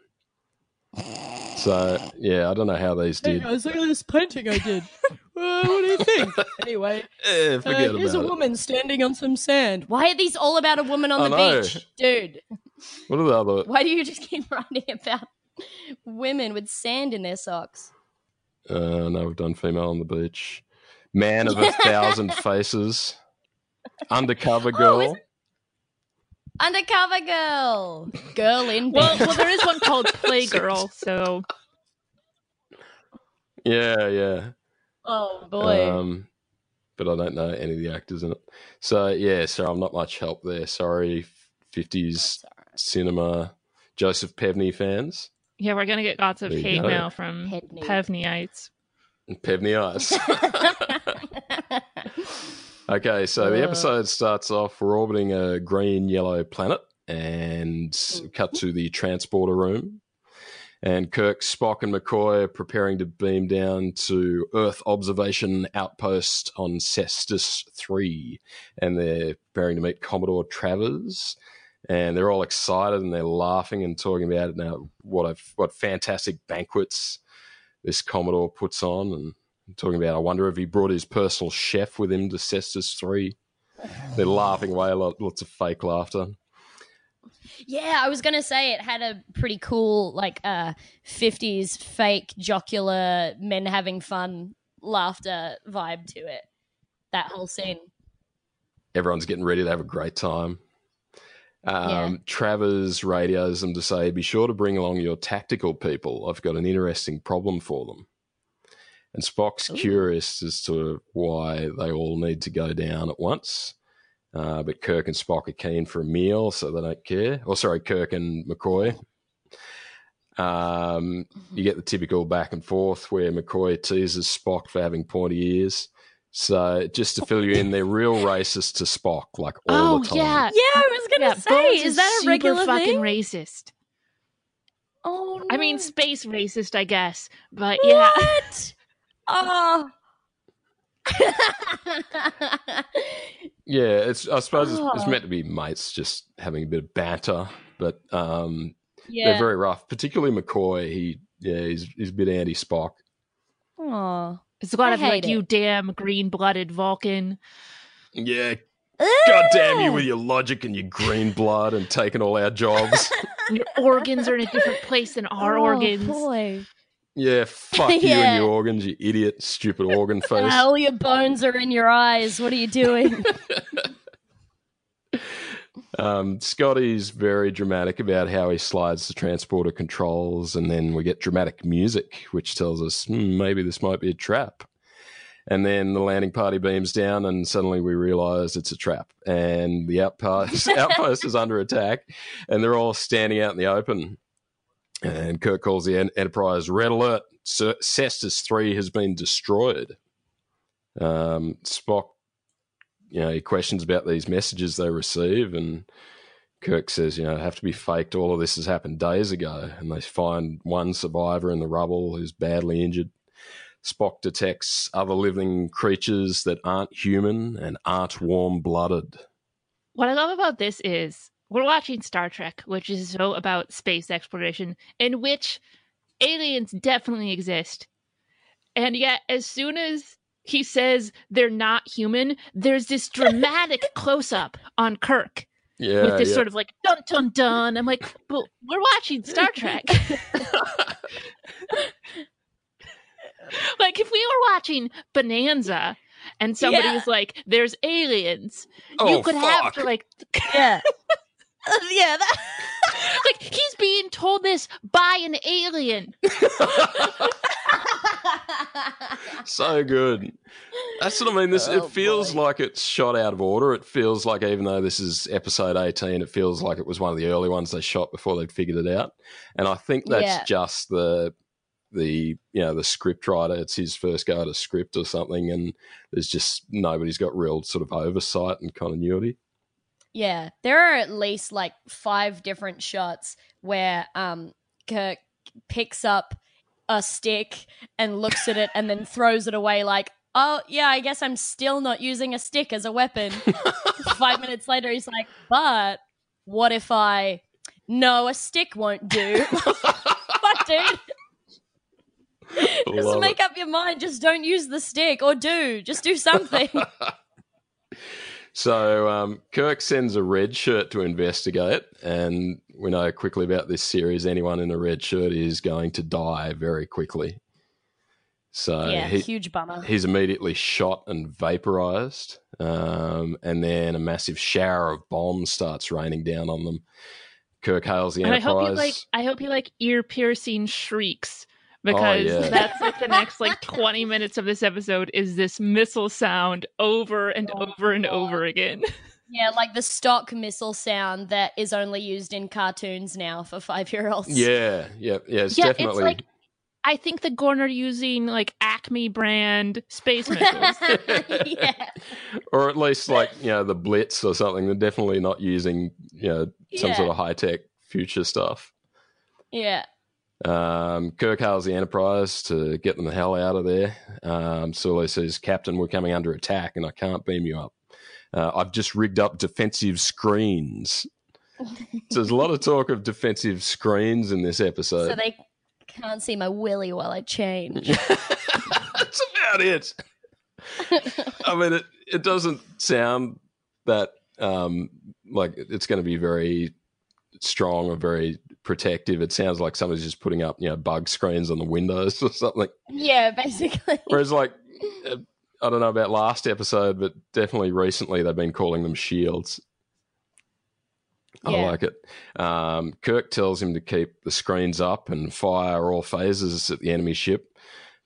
So, yeah, I don't know how these did. guys, look at this painting I did. *laughs* what do you think? Anyway, Eh, forget Uh, here's a it. woman standing on some sand. Why are these all about a woman on I the know. beach, dude? What are the other? Why do you just keep *laughs* writing about women with sand in their socks? Uh, no, we've done female on the beach. Man of a thousand *laughs* faces. Undercover Oh, girl. is- Undercover girl. Girl in Well, well, there is one called *laughs* Playgirl. So yeah, yeah. oh boy. Um, but I don't know any of the actors in it. So yeah, so I'm not much help there. Sorry, fifties That's all right. Cinema. Joseph Pevney fans. yeah, we're gonna get lots of There hate mail from Pedney. Pevneyites. Pevney Ice. *laughs* Okay, so the Uh. episode starts off. We're orbiting a green yellow planet and cut to the transporter room. And Kirk, Spock, and McCoy are preparing to beam down to Earth Observation Outpost on Cestus 3. And they're preparing to meet Commodore Travers. And they're all excited and they're laughing and talking about it now. What a, what fantastic banquets this Commodore puts on. And talking about, I wonder if he brought his personal chef with him to Cestus 3. They're laughing away, lot- lots of fake laughter. Yeah, I was gonna say it had a pretty cool, like, uh, '50s fake jocular men having fun laughter vibe to it. That whole scene. Everyone's getting ready to have a great time. Um, Yeah. Travers radios them to say, be sure to bring along your tactical people. I've got an interesting problem for them. And Spock's Ooh. curious as to why they all need to go down at once. Uh, but Kirk and Spock are keen for a meal, so they don't care. Or, sorry, Kirk and McCoy. Um, you get the typical back and forth where McCoy teases Spock for having pointy ears. So, just to fill you in, they're real racist to Spock, like all oh the time. yeah, Yeah, I was gonna yeah. say, Bones is that a super regular fucking thing? racist? oh, I mean, space racist, I guess. But yeah, What? *laughs* Oh. Yeah, it's. I suppose it's, it's Oh. meant to be mates, just having a bit of banter. But um, yeah. they're very rough, particularly McCoy. He, yeah, he's he's a bit anti Spock. Aw. It's a lot I of like hate you damn green-blooded Vulcan. Yeah, god damn you with your logic and your green blood and taking all our jobs. *laughs* Your organs are in a different place than our Oh, organs. Boy. yeah, fuck *laughs* you and your organs, you idiot, stupid organ *laughs* face. All your bones are in your eyes. What are you doing? Um, Scotty's very dramatic about how he slides the transporter controls, and then we get dramatic music, which tells us hmm, maybe this might be a trap. And then the landing party beams down, and suddenly we realize it's a trap. And the outpost, *laughs* outpost is under attack, and they're all standing out in the open. And Kirk calls the Enterprise red alert. Cestus 3 has been destroyed. Um, Spock you know, he questions about these messages they receive, and Kirk says, you know, have to be faked. All of this has happened days ago, and they find one survivor in the rubble who's badly injured. Spock detects other living creatures that aren't human and aren't warm blooded. What I love about this is we're watching Star Trek, which is so about space exploration, in which aliens definitely exist. And yet, as soon as he says they're not human, there's this dramatic *laughs* close up on Kirk Yeah, with this yeah. sort of like dun dun dun. I'm like, but we're watching Star Trek. *laughs* like if we were watching Bonanza and somebody Yeah. was like, "There's aliens," oh, you could have fuck. to like *laughs* yeah. yeah. That- like he's being told this by an alien. *laughs* so good. That's what I mean. This Oh, it feels boy. like it's shot out of order. It feels like even though this is episode eighteen, it feels like it was one of the early ones they shot before they'd figured it out. And I think that's Yeah. just the the you know the script writer. It's his first go at a script or something, and there's just nobody's got real sort of oversight and continuity. Yeah, there are at least like five different shots where um Kirk picks up a stick and looks at it and then throws it away like, "Oh, yeah, I guess I'm still not using a stick as a weapon." *laughs* 5 minutes later he's like, "But what if I No, a stick won't do." *laughs* Fuck, dude. Just make up your mind. Just don't use the stick or do. Just do something. *laughs* So um, Kirk sends a red shirt to investigate, and we know quickly about this series. Anyone in a red shirt is going to die very quickly. So yeah, he, huge bummer. he's immediately shot and vaporized, um, and then a massive shower of bombs starts raining down on them. Kirk hails the And I Enterprise. hope you like I hope you like ear piercing shrieks Oh, because yeah. that's like the next like 20 minutes of this episode is this missile sound over and Oh, over and God. over again. *laughs* Yeah, like the stock missile sound that is only used in cartoons now for five year olds. yeah, yeah, yeah. It's yeah, definitely it's like I think the Gorn are using like Acme brand space *laughs* missiles. *laughs* yeah. or at least like you know the Blitz or something. They're definitely not using you know some Yeah. sort of high tech future stuff. Yeah. Um, Kirk hails the Enterprise to get them the hell out of there. Um, Sulu says, "Captain, we're coming under attack, and I can't beam you up. Uh, I've just rigged up defensive screens." so there's a lot of *laughs* talk of defensive screens in this episode. So they can't see my willy while I change. *laughs* That's about it. *laughs* I mean, it, it doesn't sound that um, like it's going to be very strong or very protective. It sounds like somebody's just putting up, you know, bug screens on the windows *laughs* or something. yeah, basically. Whereas, like, uh, I don't know about last episode, but definitely recently they've been calling them shields. I Yeah. like it. Um, Kirk tells him to keep the screens up and fire all phasers at the enemy ship.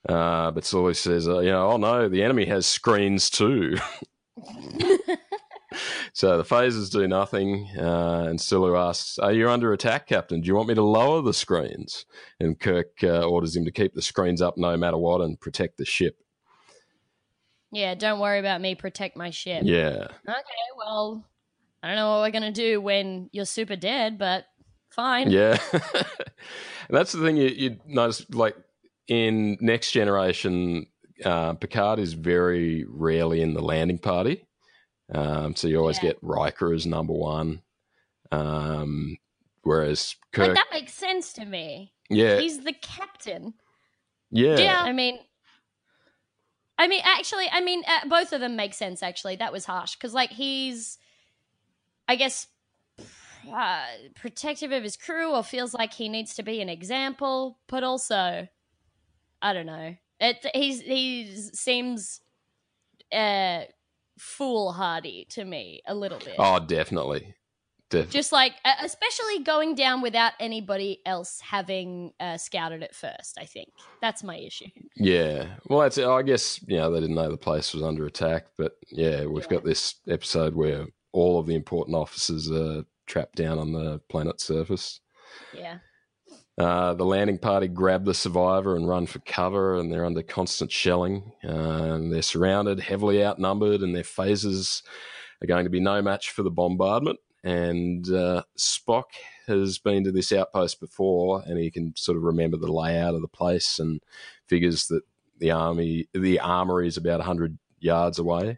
Uh, but Sulu says, uh, you know, oh no, the enemy has screens too. *laughs* *laughs* so the phasers do nothing. Uh, and Sulu asks, Are you under attack, Captain? Do you want me to lower the screens? And Kirk uh, orders him to keep the screens up no matter what and protect the ship. yeah, don't worry about me. Protect my ship. Yeah. Okay, well, I don't know what we're gonna do when you're super dead, but fine. Yeah. and *laughs* that's the thing you, you notice, like in Next Generation, uh, Picard is very rarely in the landing party. Um, so you always Yeah. get Riker as number one. Um, whereas Kirk, Like that makes sense to me. yeah, He's the captain. yeah, Yeah. I mean, I mean, actually, I mean, uh, both of them make sense. Actually, that was harsh because, like, he's, I guess, uh, protective of his crew, or feels like he needs to be an example, but also, I don't know. It he's he seems uh foolhardy to me a little bit. Oh, definitely. Def- Just like, especially going down without anybody else having uh, scouted it first. I think that's my issue. yeah. Well, that's, I guess, you know, they didn't know the place was under attack. But yeah, we've Yeah. got this episode where all of the important officers are trapped down on the planet's surface. Yeah. Uh, the landing party grab the survivor and run for cover, and they're under constant shelling. And they're surrounded, heavily outnumbered, and their phasers are going to be no match for the bombardment. And uh, Spock has been to this outpost before, and he can sort of remember the layout of the place and figures that the army, the armory, is about hundred yards away.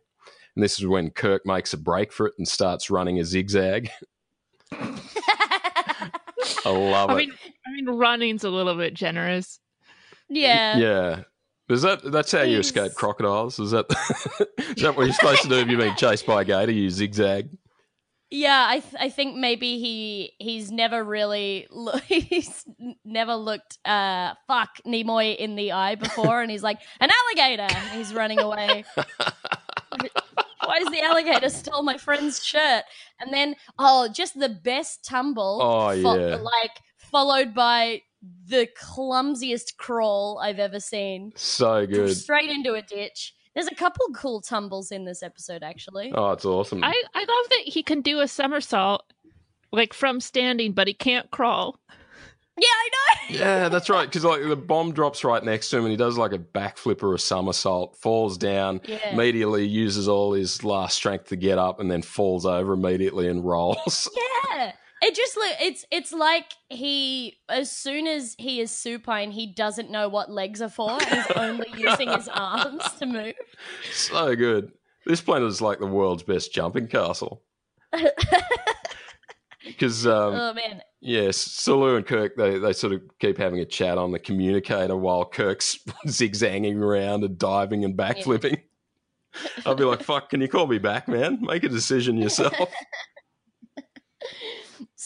And this is when Kirk makes a break for it and starts running a zigzag. *laughs* I love I it. mean, I mean, running's a little bit generous. yeah. Yeah. Is that that's how you escape crocodiles? Is that *laughs* is that what you're supposed to do if you're being chased by a gator? You zigzag. Yeah, I th- I think maybe he he's never really *laughs* lo- he's never looked uh fuck Nimoy in the eye before, and he's like an alligator. He's running away. Why is the alligator stole my friend's shirt? And then oh, just the best tumble. Oh, yeah. like followed by the clumsiest crawl I've ever seen. So good. Straight into a ditch. There's a couple cool tumbles in this episode, actually. Oh, it's awesome. I, I love that he can do a somersault like from standing, but he can't crawl. Yeah, I know. *laughs* yeah, that's right. Because like the bomb drops right next to him, and he does like a backflip or a somersault, falls down, Yeah. immediately uses all his last strength to get up, and then falls over immediately and rolls. Yeah. It just look it's it's like he as soon as he is supine, he doesn't know what legs are for he's *laughs* only using his arms to move. so good. This planet is like the world's best jumping castle. *laughs* Because um, oh man. Yes, Sulu and Kirk they, they sort of keep having a chat on the communicator while Kirk's *laughs* zigzagging around and diving and backflipping. I'll be like, "Fuck, can you call me back, man? Make a decision yourself."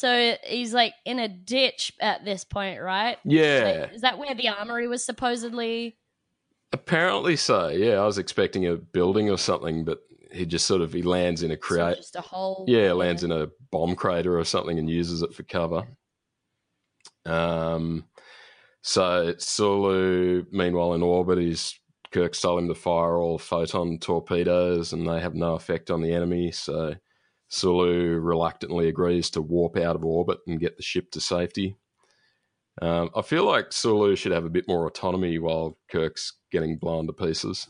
So he's like in a ditch at this point, right? yeah, Like, is that where the armory was supposedly? apparently so. Yeah, I was expecting a building or something, but he just sort of he lands in a of create. just a hole. Yeah, lands in a bomb crater or something and uses it for cover. Um, so Sulu, meanwhile in orbit, he's Kirk's told him to fire all photon torpedoes, and they have no effect on the enemy. So Sulu reluctantly agrees to warp out of orbit and get the ship to safety. Um, I feel like Sulu should have a bit more autonomy while Kirk's getting blown to pieces.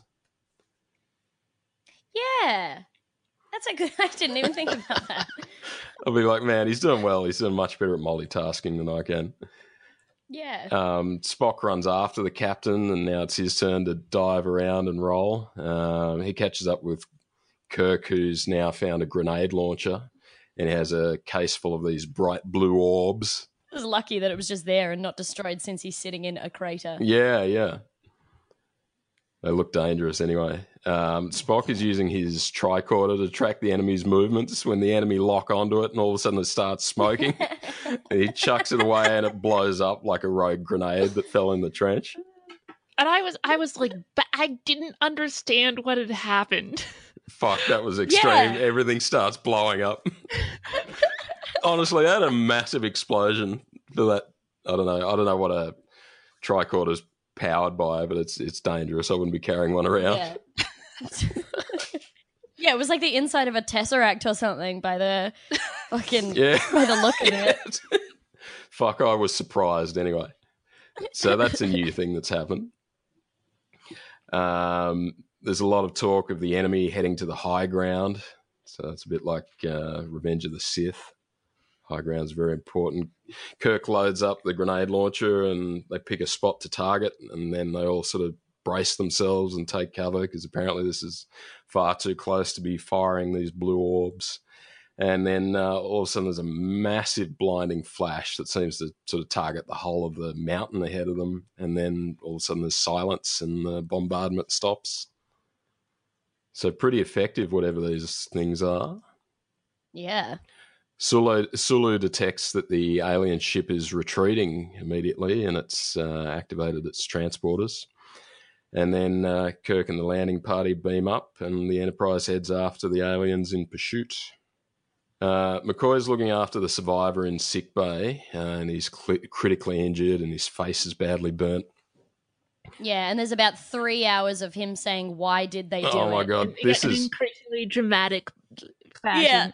Yeah. That's a good. *laughs* I didn't even think about that. *laughs* I'll be like, man, he's doing well. He's doing much better at multitasking than I can. Yeah. Um, Spock runs after the captain, and now it's his turn to dive around and roll. Um, he catches up with Kirk, who's now found a grenade launcher, and has a case full of these bright blue orbs. I was lucky that it was just there and not destroyed since he's sitting in a crater. Yeah, yeah. They look dangerous anyway. Um, Spock is using his tricorder to track the enemy's movements when the enemy lock onto it, and all of a sudden it starts smoking. *laughs* he chucks it away, and it blows up like a rogue grenade that fell in the trench. And I was, I was like, I didn't understand what had happened. *laughs* Fuck, that was extreme. Yeah. Everything starts blowing up. *laughs* Honestly, that had a massive explosion for that. I don't know. I don't know what a tricorder's powered by, but it's it's dangerous. I wouldn't be carrying one around. Yeah. *laughs* yeah, it was like the inside of a tesseract or something by the fucking *laughs* Yeah. by the look of it. Fuck, I was surprised anyway. So that's a new thing that's happened. Um, there's a lot of talk of the enemy heading to the high ground. So it's a bit like uh, Revenge of the Sith. High ground's very important. Kirk loads up the grenade launcher and they pick a spot to target, and then they all sort of brace themselves and take cover because apparently this is far too close to be firing these blue orbs. And then uh, all of a sudden, there's a massive blinding flash that seems to sort of target the whole of the mountain ahead of them. And then all of a sudden, there's silence and the bombardment stops. So, pretty effective, whatever these things are. Yeah. Sulu, Sulu detects that the alien ship is retreating immediately and it's uh, activated its transporters. And then uh, Kirk and the landing party beam up, and the Enterprise heads after the aliens in pursuit. Uh, McCoy's looking after the survivor in sick bay, uh, and he's cl- critically injured, and his face is badly burnt. Yeah, and there's about three hours of him saying, "Why did they do it?" Oh my it?" god, In this an is increasingly dramatic fashion. Yeah.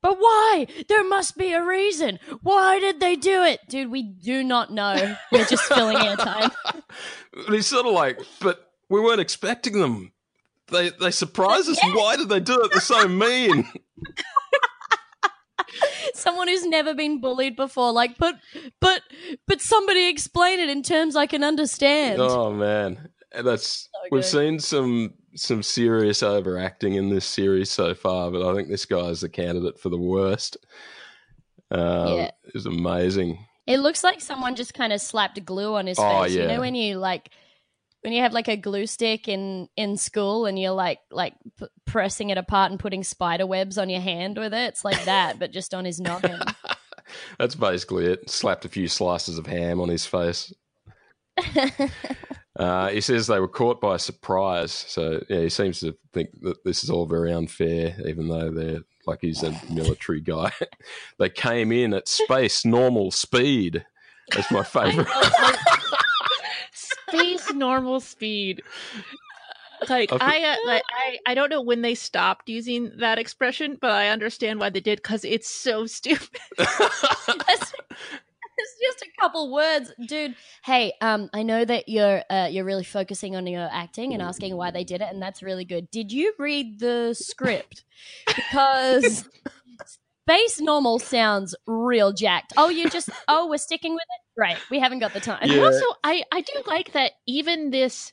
But why? There must be a reason. Why did they do it, dude? We do not know. We're just filling airtime. *laughs* And he's sort of like, but we weren't expecting them. They they surprised us. Why did they do it? They're so mean. *laughs* Someone who's never been bullied before, like, but, but, but somebody explain it in terms I can understand. Oh man, that's we've seen some some serious overacting in this series so far, but I think this guy's the candidate for the worst. Um, Yeah. It was amazing. It looks like someone just kind of slapped glue on his Oh, face. You know when you like when you have like a glue stick in in school and you're like like p- pressing it apart and putting spider webs on your hand with it. It's like that, but just on his noggin. *laughs* That's basically it. Slapped a few slices of ham on his face. *laughs* Uh, he says they were caught by surprise. So yeah, he seems to think that this is all very unfair, even though they're like he's a military guy. *laughs* they came in at space normal speed. That's my favorite. Space normal speed. Like I I, uh, like I, I don't know when they stopped using that expression, but I understand why they did because it's so *laughs* stupid. That's- *laughs* it's just a couple words, dude. Hey, um, I know that you're uh, you're really focusing on your acting and asking why they did it, and that's really good. Did you read the script? Because *laughs* space normal sounds real jacked. Oh, you just *laughs* oh, we're sticking with it. Right, we haven't got the time. And Yeah. also, I, I do like that even this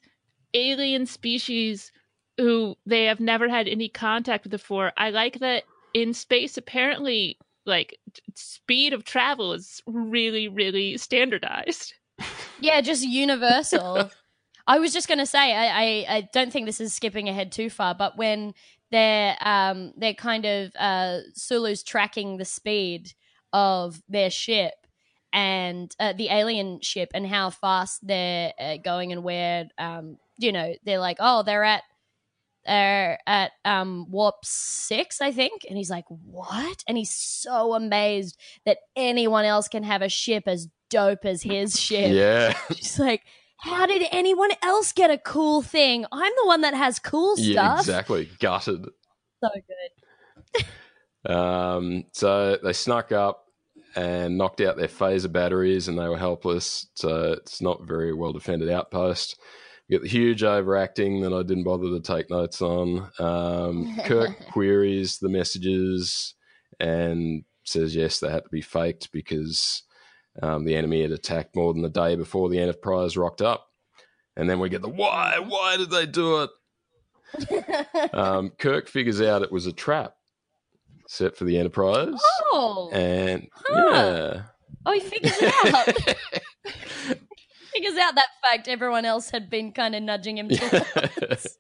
alien species who they have never had any contact with before, I like that in space, apparently, like, t- speed of travel is really, really standardized. *laughs* Yeah, just universal. *laughs* I was just gonna say, I, I, I don't think this is skipping ahead too far, but when they're um they're kind of uh Sulu's tracking the speed of their ship and uh, the alien ship and how fast they're uh, going and where um you know they're like oh they're at they're at um warp six i think. And he's like what? And he's so amazed that anyone else can have a ship as dope as his ship. Yeah. *laughs* she's like how did anyone else get a cool thing i'm the one that has cool stuff yeah, exactly. Gutted. so good *laughs* Um, so they snuck up and knocked out their phaser batteries, and they were helpless. So it's not very well defended outpost. We get the huge overacting that I didn't bother to take notes on. Um, Kirk *laughs* queries the messages and says yes, they had to be faked because um, the enemy had attacked more than the day before the Enterprise rocked up. And then we get the why? Why did they do it? *laughs* Um, Kirk figures out it was a trap set for the Enterprise. oh And Huh. yeah. oh he figures out *laughs* *laughs* figures out that fact everyone else had been kind of nudging him towards.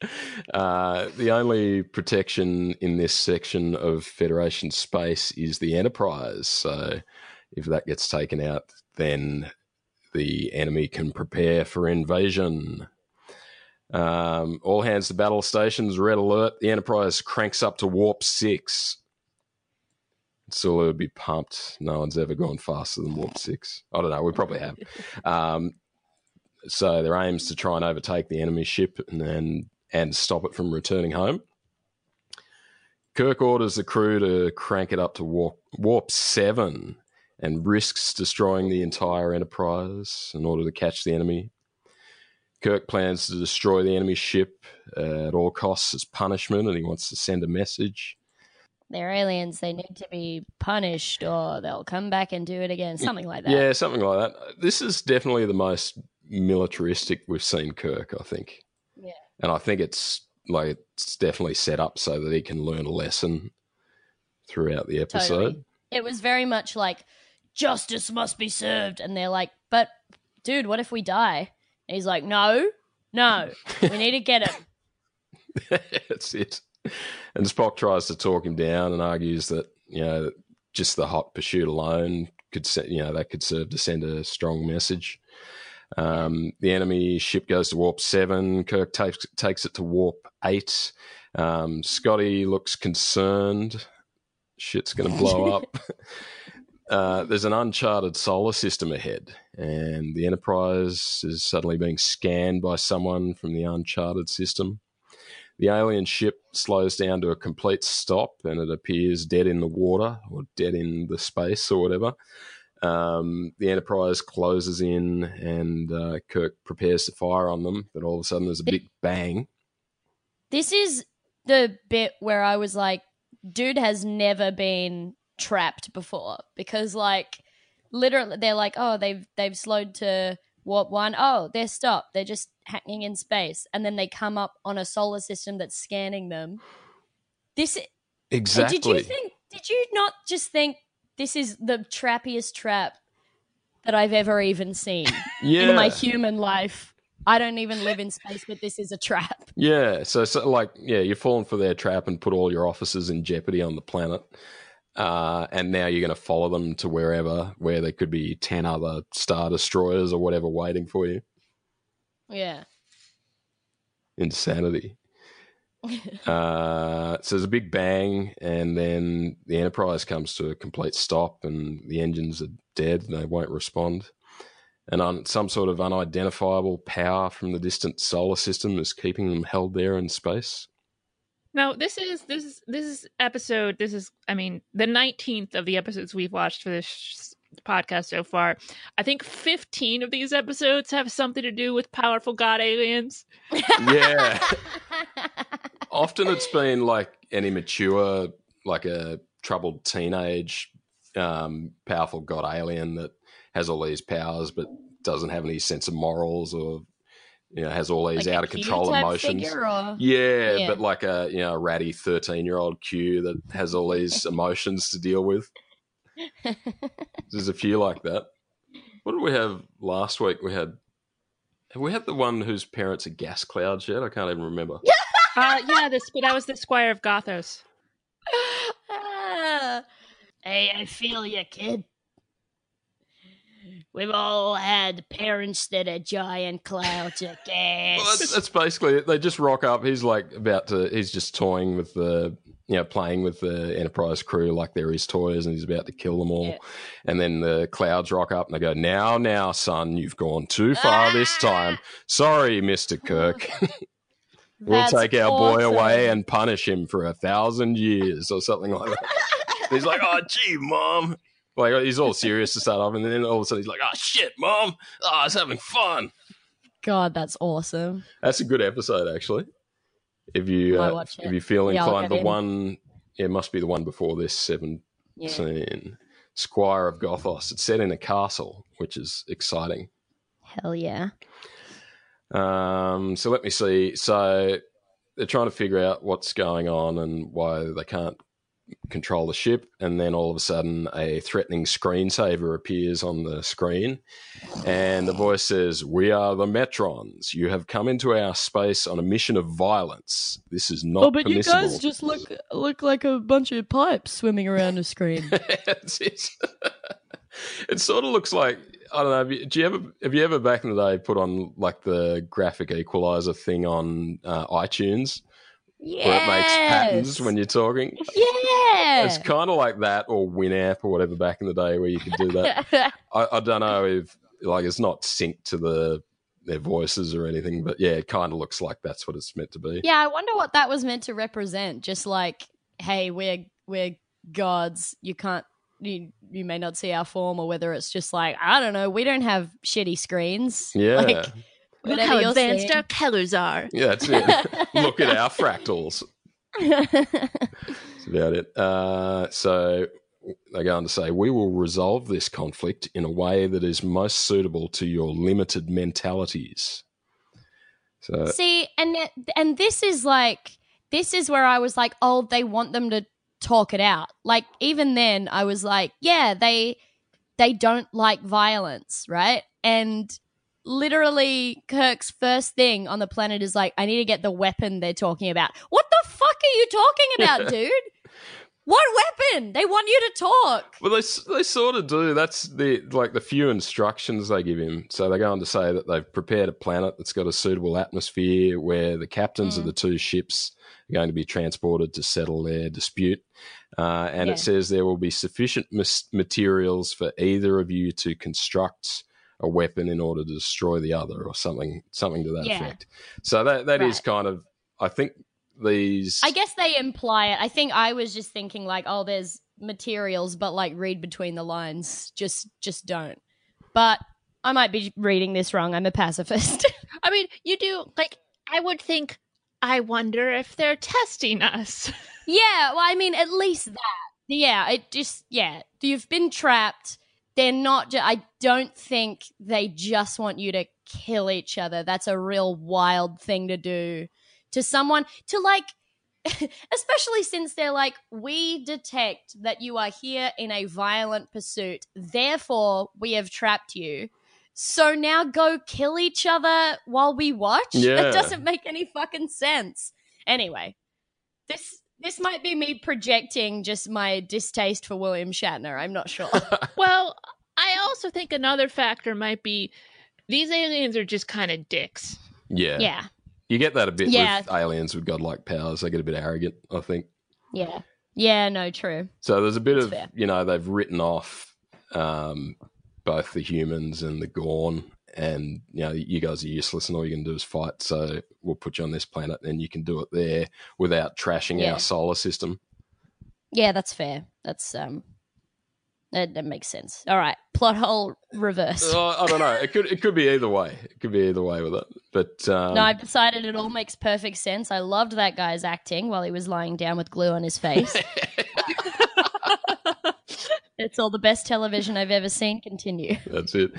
uh, the only protection in this section of Federation space is the Enterprise. So if that gets taken out, then the enemy can prepare for invasion. Um, all hands to battle stations, red alert. The Enterprise cranks up to warp six. Sulu would be pumped. No one's ever gone faster than warp six. I don't know. We probably have. *laughs* Um, so their aim is to try and overtake the enemy ship and then and stop it from returning home. Kirk orders the crew to crank it up to warp, warp seven and risks destroying the entire Enterprise in order to catch the enemy. Kirk plans to destroy the enemy ship uh, at all costs as punishment, and he wants to send a message. they're aliens they need to be punished or they'll come back and do it again something like that Yeah, something like that. This is definitely the most militaristic we've seen Kirk, I think. Yeah. And I think it's like it's definitely set up so that he can learn a lesson throughout the episode. Totally. It was very much like justice must be served, and they're like, "But, dude, what if we die?" And he's like, "No, no, we need to get him." *laughs* That's it. And Spock tries to talk him down and argues that you know just the hot pursuit alone could you know that could serve to send a strong message. Um, the enemy ship goes to warp seven. Kirk takes takes it to warp eight. Um, Scotty looks concerned. Shit's going to blow *laughs* up. Uh, there's an uncharted solar system ahead, and the Enterprise is suddenly being scanned by someone from the uncharted system. The alien ship slows down to a complete stop, and it appears dead in the water or dead in the space or whatever. Um, the Enterprise closes in, and uh, Kirk prepares to fire on them. But all of a sudden, there's a big bang. This is the bit where I was like, "Dude has never been trapped before," because like, literally, they're like, "Oh, they've they've slowed to." Warp one, oh, they're stopped. They're just hanging in space, and then they come up on a solar system that's scanning them. This Exactly. Did you think? Did you not just think this is the trappiest trap that I've ever even seen *laughs* yeah. in my human life? I don't even live in space, but this is a trap. Yeah, so, so like yeah, you're falling for their trap and put all your officers in jeopardy on the planet, uh, and now you're going to follow them to wherever where there could be ten other star destroyers or whatever waiting for you. Yeah. Insanity. *laughs* Uh, so there's a big bang, and then the Enterprise comes to a complete stop, and the engines are dead. And they won't respond. And on some sort of unidentifiable power from the distant solar system is keeping them held there in space. Now this is this is this is episode. This is I mean the nineteenth of the episodes we've watched for this sh- podcast so far. I think fifteen of these episodes have something to do with powerful god aliens. Yeah. *laughs* Often it's been like an immature, like a troubled teenage, um, powerful god alien that has all these powers but doesn't have any sense of morals or you know has all these Like out of control emotions. figure, or- Yeah, Yeah. but like a you know a ratty thirteen year old Q that has all these *laughs* emotions to deal with. There's a few like that. What did we have last week? We had Have we had the one whose parents are gas clouds yet? I can't even remember. *laughs* Uh, yeah, this but that was the Squire of Gothos. *laughs* Ah. hey, I feel you, kid. We've all had parents that are giant clouds of *laughs* gas. Well, that's, that's basically it. They just rock up. He's like about to. He's just toying with the, you know, playing with the Enterprise crew like they're his toys, and he's about to kill them all. Yeah. And then the clouds rock up, and they go, "Now, now, son, you've gone too far this Ah! time. Sorry, Mister *laughs* Kirk. *laughs* we'll That's take our boy away and punish him for a thousand years or something like that." he's like, "Oh, gee, mom." Like he's all *laughs* serious to start off, and then all of a sudden he's like, "Oh shit, mom! Oh, I was having fun." God, that's awesome. That's a good episode, actually. If you uh, watch it. if you feel inclined, get the in. one it must be the one before this seventeen Yeah. Squire of Gothos. It's set in a castle, which is exciting. Hell yeah. Um, so let me see. So they're trying to figure out what's going on and why they can't control the ship, and then all of a sudden, a threatening screensaver appears on the screen, and the voice says, "We are the Metrons. You have come into our space on a mission of violence. This is not oh, but you guys just look look like a bunch of pipes swimming around a screen. *laughs* It's- it's- it *laughs* sort of looks like I don't know. Have you, do you ever have you ever back in the day put on like the graphic equalizer thing on uh, iTunes yeah. where it makes patterns when you're talking? Yeah. It's kind of like that or Winamp or whatever back in the day where you could do that. *laughs* I, I don't know if like it's not synced to the their voices or anything, but yeah, it kind of looks like that's what it's meant to be. yeah, I wonder what that was meant to represent. Just like, hey, we're we're gods. You can't you you may not see our form, or whether it's just like I don't know. We don't have shitty screens. Yeah, Like, Look whatever how advanced saying. our colors are. *laughs* yeah, that's it. *laughs* Look at our fractals. That's about it. Uh, so they go on to say, we will resolve this conflict in a way that is most suitable to your limited mentalities. So See, and and this is like this is where I was like, oh, they want them to talk it out. Like even then, I was like, yeah, they they don't like violence, right? And literally, Kirk's first thing on the planet is like, I need to get the weapon they're talking about. What the fuck are you talking about, *laughs* dude? What weapon? They want you to talk. Well, they they sort of do. That's the like the few instructions they give him. So they go on to say that they've prepared a planet that's got a suitable atmosphere where the captains of Mm. the two ships are going to be transported to settle their dispute. Uh, and Yeah. it says there will be sufficient mis- materials for either of you to construct a weapon in order to destroy the other, or something something to that Yeah. effect. So that that is Right. kind of. I think these. I guess they imply it. I think I was just thinking like, oh, there's materials, but like read between the lines. Just just don't. But I might be reading this wrong. I'm a pacifist. *laughs* I mean, you do like. I would think. I wonder if they're testing us. *laughs* yeah, well, I mean, at least that. Yeah, it just yeah. You've been trapped. They're not. Ju- I don't think they just want you to kill each other. That's a real wild thing to do to someone to like *laughs* especially since they're like we detect that you are here in a violent pursuit therefore we have trapped you so now go kill each other while we watch *laughs* Yeah. that doesn't make any fucking sense anyway this this might be me projecting just my distaste for William Shatner I'm not sure *laughs* well, I also think another factor might be these aliens are just kind of dicks. yeah. yeah You get that a bit Yeah. with aliens with godlike powers. They get a bit arrogant, I think. yeah yeah no true So there's a bit That's of fair. you know they've written off um, both the humans and the Gorn, and you know you guys are useless and all you can do is fight. So we'll put you on this planet and you can do it there without trashing Yeah. our solar system. Yeah, that's fair. That's um that, that makes sense. All right. Plot hole reverse Oh, I don't know. It could it could be either way. It could be either way with it. But um, no, I've decided it all makes perfect sense. I loved that guy's acting while he was lying down with glue on his face. *laughs* it's all the best television I've ever seen. Continue. *laughs* That's it.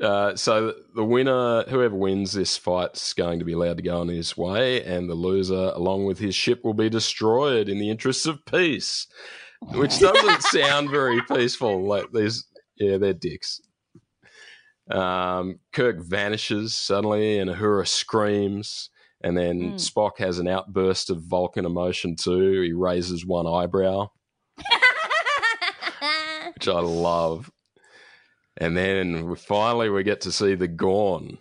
Uh, so the winner, whoever wins this fight's going to be allowed to go on his way, and the loser, along with his ship, will be destroyed in the interests of peace. Which doesn't *laughs* sound very peaceful. Like these, yeah, they're dicks. Um, Kirk vanishes suddenly, and Uhura screams. And then Mm. Spock has an outburst of Vulcan emotion too. He raises one eyebrow, which I love. And then we, finally we get to see the Gorn.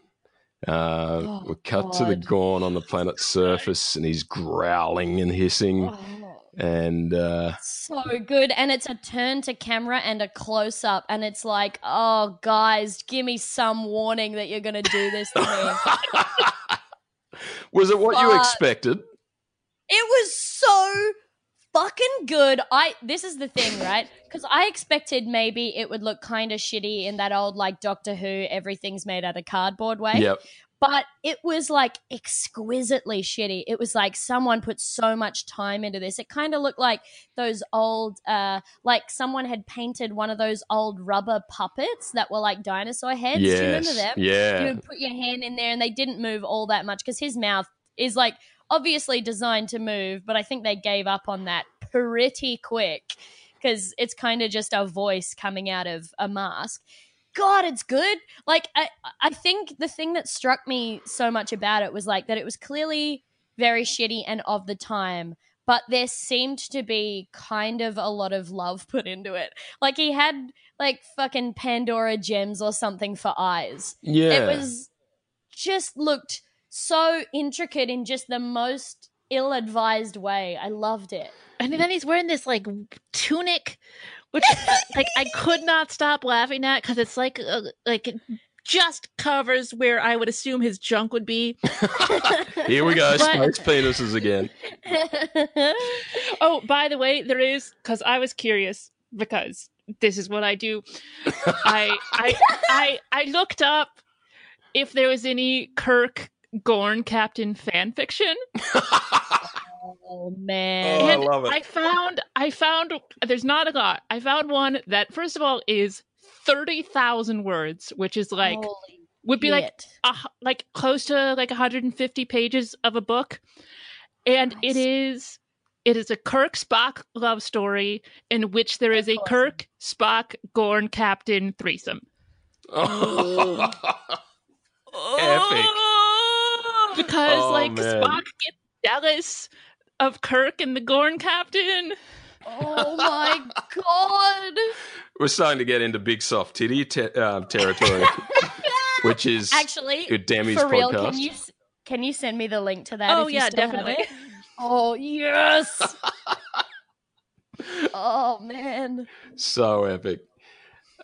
Uh, Oh, we cut to the Gorn on the planet's surface, and he's growling and hissing. Oh, And uh, so good. And it's a turn to camera and a close up. And it's like, oh, guys, give me some warning that you're going to do this to me. *laughs* was it what you expected? It was so fucking good. I this is the thing, right? *laughs* Because I expected maybe it would look kind of shitty in that old like Doctor Who, everything's made out of cardboard way. Yep. But it was like exquisitely shitty. It was like someone put so much time into this. It kind of looked like those old, uh, like someone had painted one of those old rubber puppets that were like dinosaur heads. Do you remember them? Yeah. you would put your hand in there and they didn't move all that much because his mouth is like obviously designed to move but i think they gave up on that pretty quick because it's kind of just a voice coming out of a mask. God it's good. Like I, I think the thing that struck me so much about it was like that it was clearly very shitty and of the time but there seemed to be kind of a lot of love put into it. Like he had like fucking pandora gems or something for eyes. Yeah. it was just looked so intricate in just the most ill-advised way. I loved it. And then he's wearing this like tunic, which *laughs* like I could not stop laughing at because it's like uh, like it just covers where I would assume his junk would be. *laughs* Here we go, But- space penises again. *laughs* Oh, by the way, there is because I was curious because this is what I do. I I I I looked up if there was any Kirk Gorn Captain fan fiction. *laughs* oh man. Oh, I and love it. I found I found there's not a lot. I found one that first of all is thirty thousand words, which is like Holy would be like shit. a, hu- like close to like 150 pages of a book, and it Nice. is it is a Kirk Spock love story in which there is a. Kirk Spock Gorn Captain threesome. *laughs* Oh. Epic. Because Oh, like man. Spock gets jealous of Kirk and the Gorn Captain. oh my *laughs* god. We're starting to get into big soft titty te- uh, territory, *laughs* which is Actually, Demi's for real, podcast. can you can you send me the link to that? Oh, if you yeah, still have definitely. it? Oh yes. *laughs* oh man. so epic.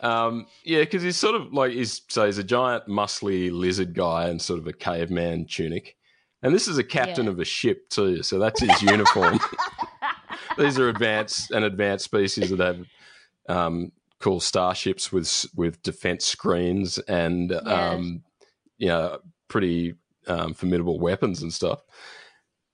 Um, yeah, because he's sort of like he's so he's a giant, muscly lizard guy in sort of a caveman tunic, and this is a captain Yeah. of a ship too. So that's his uniform. *laughs* These are advanced an advanced species that have um, cool starships with with defense screens and um, you know pretty um, formidable weapons and stuff.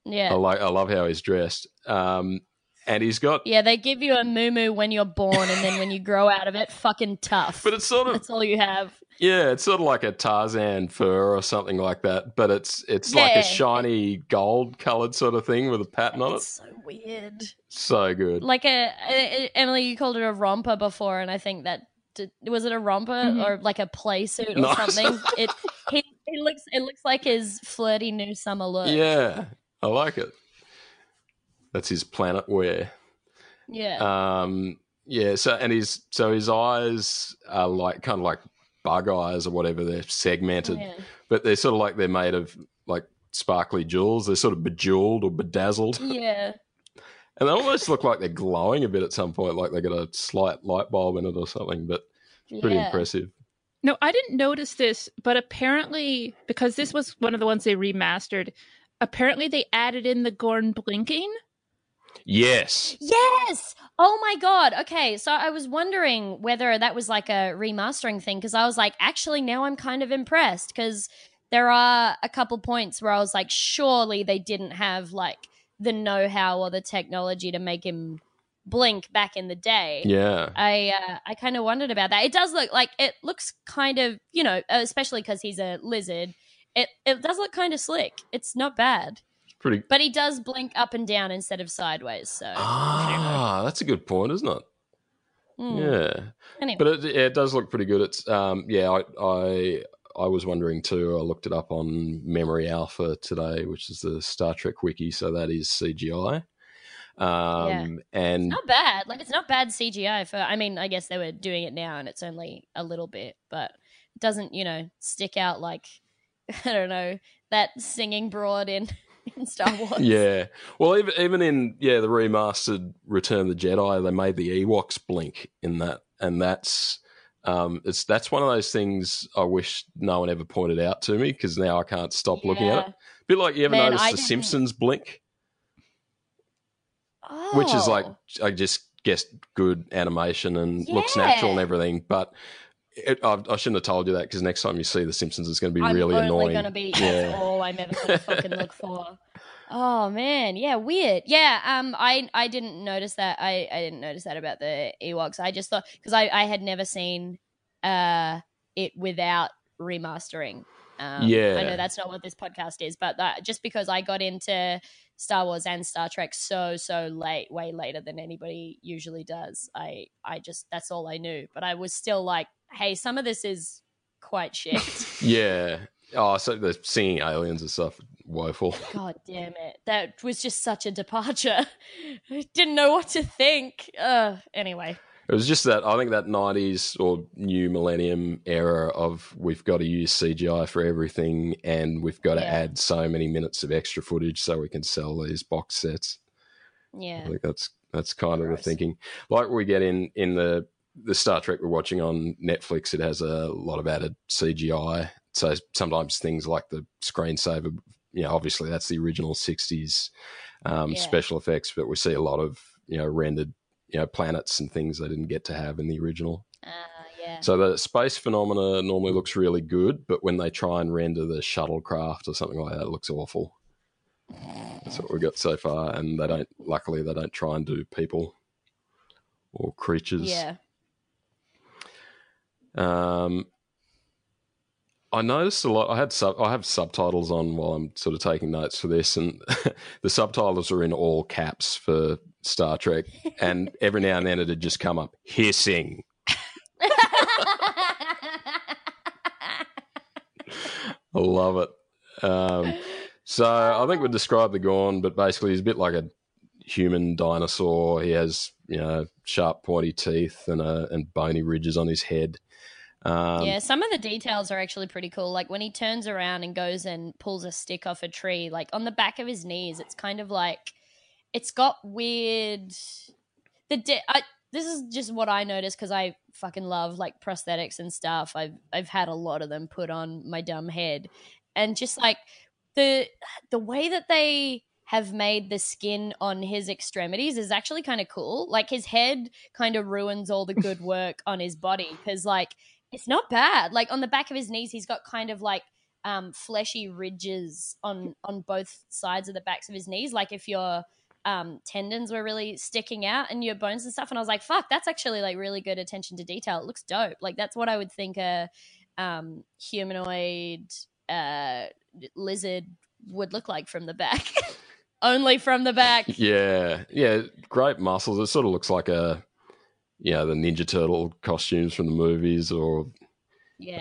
Yeah. I like I love how he's dressed. Um, and he's got Yeah, they give you a moo when you're born, and then when you grow out of it, fucking tough. but it's sort of That's all you have. Yeah, it's sort of like a Tarzan fur or something like that, but it's it's like a shiny gold colored sort of thing with a pattern on it. So weird. So good. Like a, a- Emily, you called it a romper before, and I think that did, was it a romper Mhm. or like a play suit or Nice. something. *laughs* It he, he looks it looks like his flirty new summer look. Yeah, I like it. That's his planet wear. yeah. Um, yeah. So and his so his eyes are like kind of like bug eyes or whatever. They're segmented, yeah. but they're sort of like they're made of like sparkly jewels. They're sort of bejeweled or bedazzled, Yeah. *laughs* and they almost look like they're glowing a bit at some point, like they got a slight light bulb in it or something. But it's pretty yeah. impressive. No, I didn't notice this, but apparently, because this was one of the ones they remastered, apparently they added in the Gorn blinking. Yes. Yes. Oh my god. Okay, so I was wondering whether that was like a remastering thing because I was like, actually, now I'm kind of impressed because there are a couple points where I was like, surely they didn't have like the know-how or the technology to make him blink back in the day. Yeah. I uh, I kind of wondered about that. It does look like it looks kind of you know, especially because he's a lizard. It it does look kind of slick. It's not bad, Pretty. but he does blink up and down instead of sideways. So Ah, that's a good point, isn't it? Hmm. Yeah, Anyway. but it, it does look pretty good. It's um, yeah, I, I I was wondering too. I looked it up on Memory Alpha today, which is the Star Trek wiki. So that is CGI. Um, and not bad. Like it's not bad CGI for. I mean, I guess they were doing it now, and it's only a little bit, but it doesn't you know stick out like *laughs* I don't know that singing broad in *laughs* in Star Wars. Yeah. Well, even even in yeah the remastered Return of the Jedi, they made the Ewoks blink in that, and that's um, it's that's one of those things I wish no one ever pointed out to me because now I can't stop looking at it. Yeah. bit like you ever Man, noticed I the didn't- Simpsons blink, which is like Oh. I just guess good animation and looks natural and everything, but. It, I, I shouldn't have told you that because next time you see The Simpsons, it's going to be I'm really only annoying. gonna be yeah. all I'm ever gonna fucking look for. Oh man, yeah, weird. Yeah, um, I I didn't notice that. I I didn't notice that about the Ewoks. I just thought because I I had never seen uh it without remastering. Um, Yeah. I know that's not what this podcast is, but that just because I got into Star Wars and Star Trek so so late, way later than anybody usually does. I I just that's all I knew, but I was still like, hey, some of this is quite shit. *laughs* Yeah. Oh, so the singing aliens and stuff, woeful. God damn it. That was just such a departure. *laughs* I didn't know what to think. Uh, anyway. It was just that I think that '90s or new millennium era of we've got to use CGI for everything, and we've got to add so many minutes of extra footage so we can sell these box sets. I Yeah. think that's that's kind of the thinking. Like we get in in the the Star Trek we're watching on Netflix, it has a lot of added CGI. So sometimes things like the screensaver, you know, obviously that's the original '60s um, Yeah. special effects, but we see a lot of you know rendered you know planets and things they didn't get to have in the original. Uh, yeah. So the space phenomena normally looks really good, but when they try and render the shuttlecraft or something like that, it looks awful. That's what we got so far, and they don't. Luckily, they don't try and do people or creatures. Yeah. Um, I noticed a lot. I had sub, I have subtitles on while I'm sort of taking notes for this, and *laughs* the subtitles are in all caps for Star Trek. And every now and then it'd just come up hissing. *laughs* I love it. Um, so I think we'd describe the Gorn, but basically he's a bit like a human dinosaur. He has you know sharp, pointy teeth and and bony ridges on his head. Um, yeah, some of the details are actually pretty cool. Like when he turns around and goes and pulls a stick off a tree, like on the back of his knees, it's kind of like it's got weird. The de- I, this is just what I noticed because I fucking love like prosthetics and stuff. I've I've had a lot of them put on my dumb head, and just like the the way that they have made the skin on his extremities is actually kind of cool. Like his head kind of ruins all the good *laughs* work on his body because like it's not bad. Like on the back of his knees, he's got kind of like um, fleshy ridges on on both sides of the backs of his knees. Like if your um, tendons were really sticking out and your bones and stuff. And I was like, fuck, that's actually like really good attention to detail. It looks dope. Like that's what I would think a um, humanoid uh, lizard would look like from the back. *laughs* Only from the back. Yeah, yeah, great muscles. It sort of looks like a, you know, the Ninja Turtle costumes from the movies, or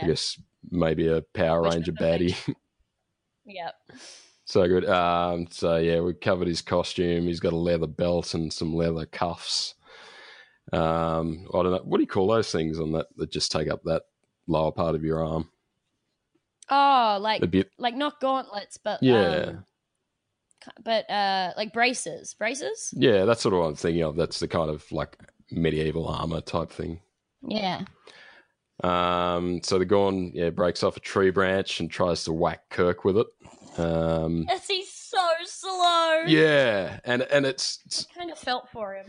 I guess maybe a Power Which Ranger baddie. *laughs* Yep. so good. Um, so yeah, we covered his costume. He's got a leather belt and some leather cuffs. Um, I don't know what do you call those things on that that just take up that lower part of your arm. Oh, like A bit, like not gauntlets, but Yeah. um, but uh, like braces, braces. yeah, that's sort of what I'm thinking of. That's the kind of like medieval armor type thing. Yeah. Um, so the Gorn, yeah, breaks off a tree branch and tries to whack Kirk with it. Um, *laughs* Yes, he's so slow. yeah, and and it's, it's I kind of felt for him.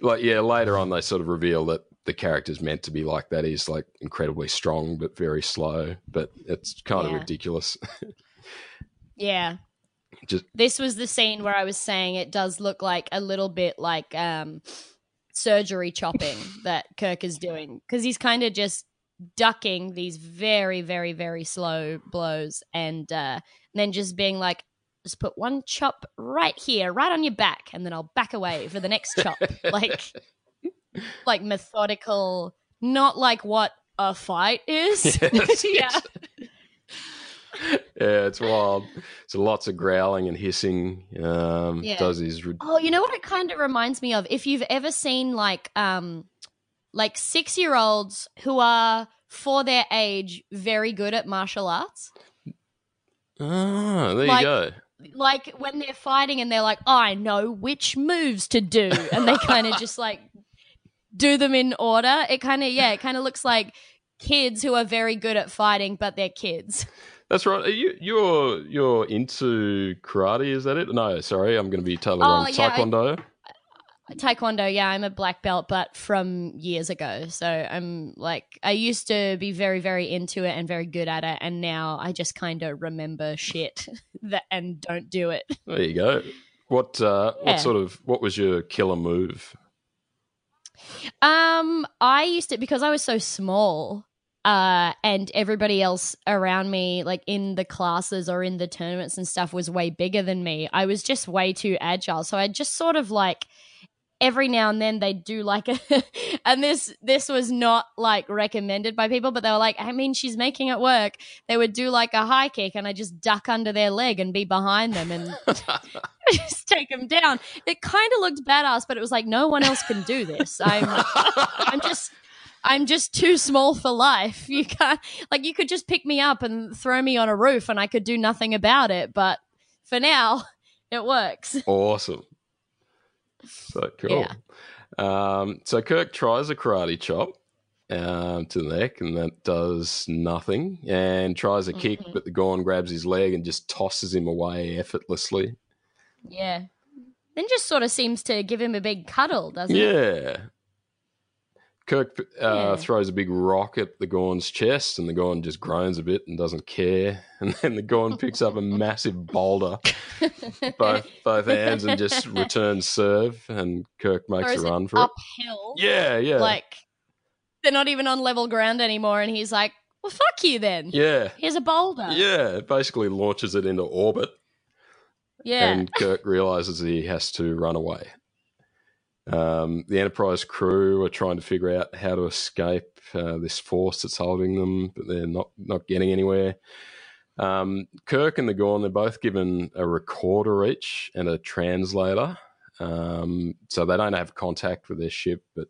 like yeah, later on they sort of reveal that the character's meant to be like that. He's like incredibly strong but very slow. But it's kind of ridiculous. *laughs* Yeah. Just- this was the scene where I was saying it does look like a little bit like um surgery chopping *laughs* that Kirk is doing because he's kind of just ducking these very very very slow blows and uh then just being like just put one chop right here right on your back and then I'll back away for the next chop *laughs* like like methodical, not like what a fight is. *laughs* Yes, Yeah. yes. *laughs* yeah, it's wild. So lots of growling and hissing. Um, Yeah. Does his rid- Oh, you know what it kind of reminds me of? If you've ever seen like um like 6-year-olds who are for their age very good at martial arts. Ah, there Like- you go. Like when they're fighting and they're like, "I know which moves to do." And they kind of *laughs* just like do them in order. It kind of yeah, it kind of looks like kids who are very good at fighting but they're kids. That's right. Are you you're you're into karate? Is that it? No, sorry, I'm going to be totally Oh, wrong. yeah, I- Taekwondo. Taekwondo, yeah, I'm a black belt, but from years ago. So I'm like, I used to be very, very into it and very good at it, and now I just kind of remember shit *laughs* that and don't do it. There you go. What uh, Yeah. what sort of what was your killer move? Um, I used to because I was so small, uh, and everybody else around me, like in the classes or in the tournaments and stuff, was way bigger than me. I was just way too agile, so I just sort of like every now and then they do like a *laughs* and this this was not like recommended by people but they were like i mean she's making it work. They would do like a high kick and i just duck under their leg and be behind them and *laughs* *laughs* just take them down. It kind of looked badass but it was like no one else can do this. I'm i'm just i'm just too small for life *laughs* you can't like you could just pick me up and throw me on a roof and i could do nothing about it but for now *laughs* it works *laughs* awesome. So cool. Um, so Kirk tries a karate chop um, to the neck, and that does nothing. And tries a kick, Mhm. but the Gorn grabs his leg and just tosses him away effortlessly. Yeah. Then just sort of seems to give him a big cuddle, doesn't it? Yeah. Kirk uh, Yeah. throws a big rock at the Gorn's chest, and the Gorn just groans a bit and doesn't care. *laughs* And then the Gorn picks up a massive boulder, *laughs* both both hands, and just returns serve. And Kirk makes a run for it. uphill. Yeah, yeah, Like they're not even on level ground anymore, and he's like, Well fuck you then. yeah, Here's a boulder. yeah. It basically launches it into orbit, Yeah. and Kirk realizes he has to run away. Um, the Enterprise crew are trying to figure out how to escape uh, this force that's holding them, but they're not not getting anywhere. Um, Kirk and the Gorn, they're both given a recorder each and a translator, um, so they don't have contact with their ship. But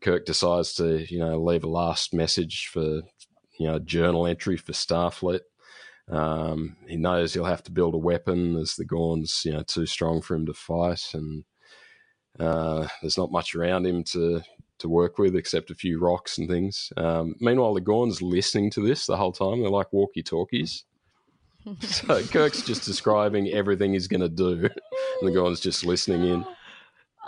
Kirk decides to, you know, leave a last message for, you know, journal entry for Starfleet. Um, he knows he'll have to build a weapon as the Gorn's, you know, too strong for him to fight, and uh, there's not much around him to to work with except a few rocks and things. Um, meanwhile, the Gorn's listening to this the whole time. They're like walkie talkies. *laughs* so Kirk's just describing everything he's going to do, and the Gorn's just listening in.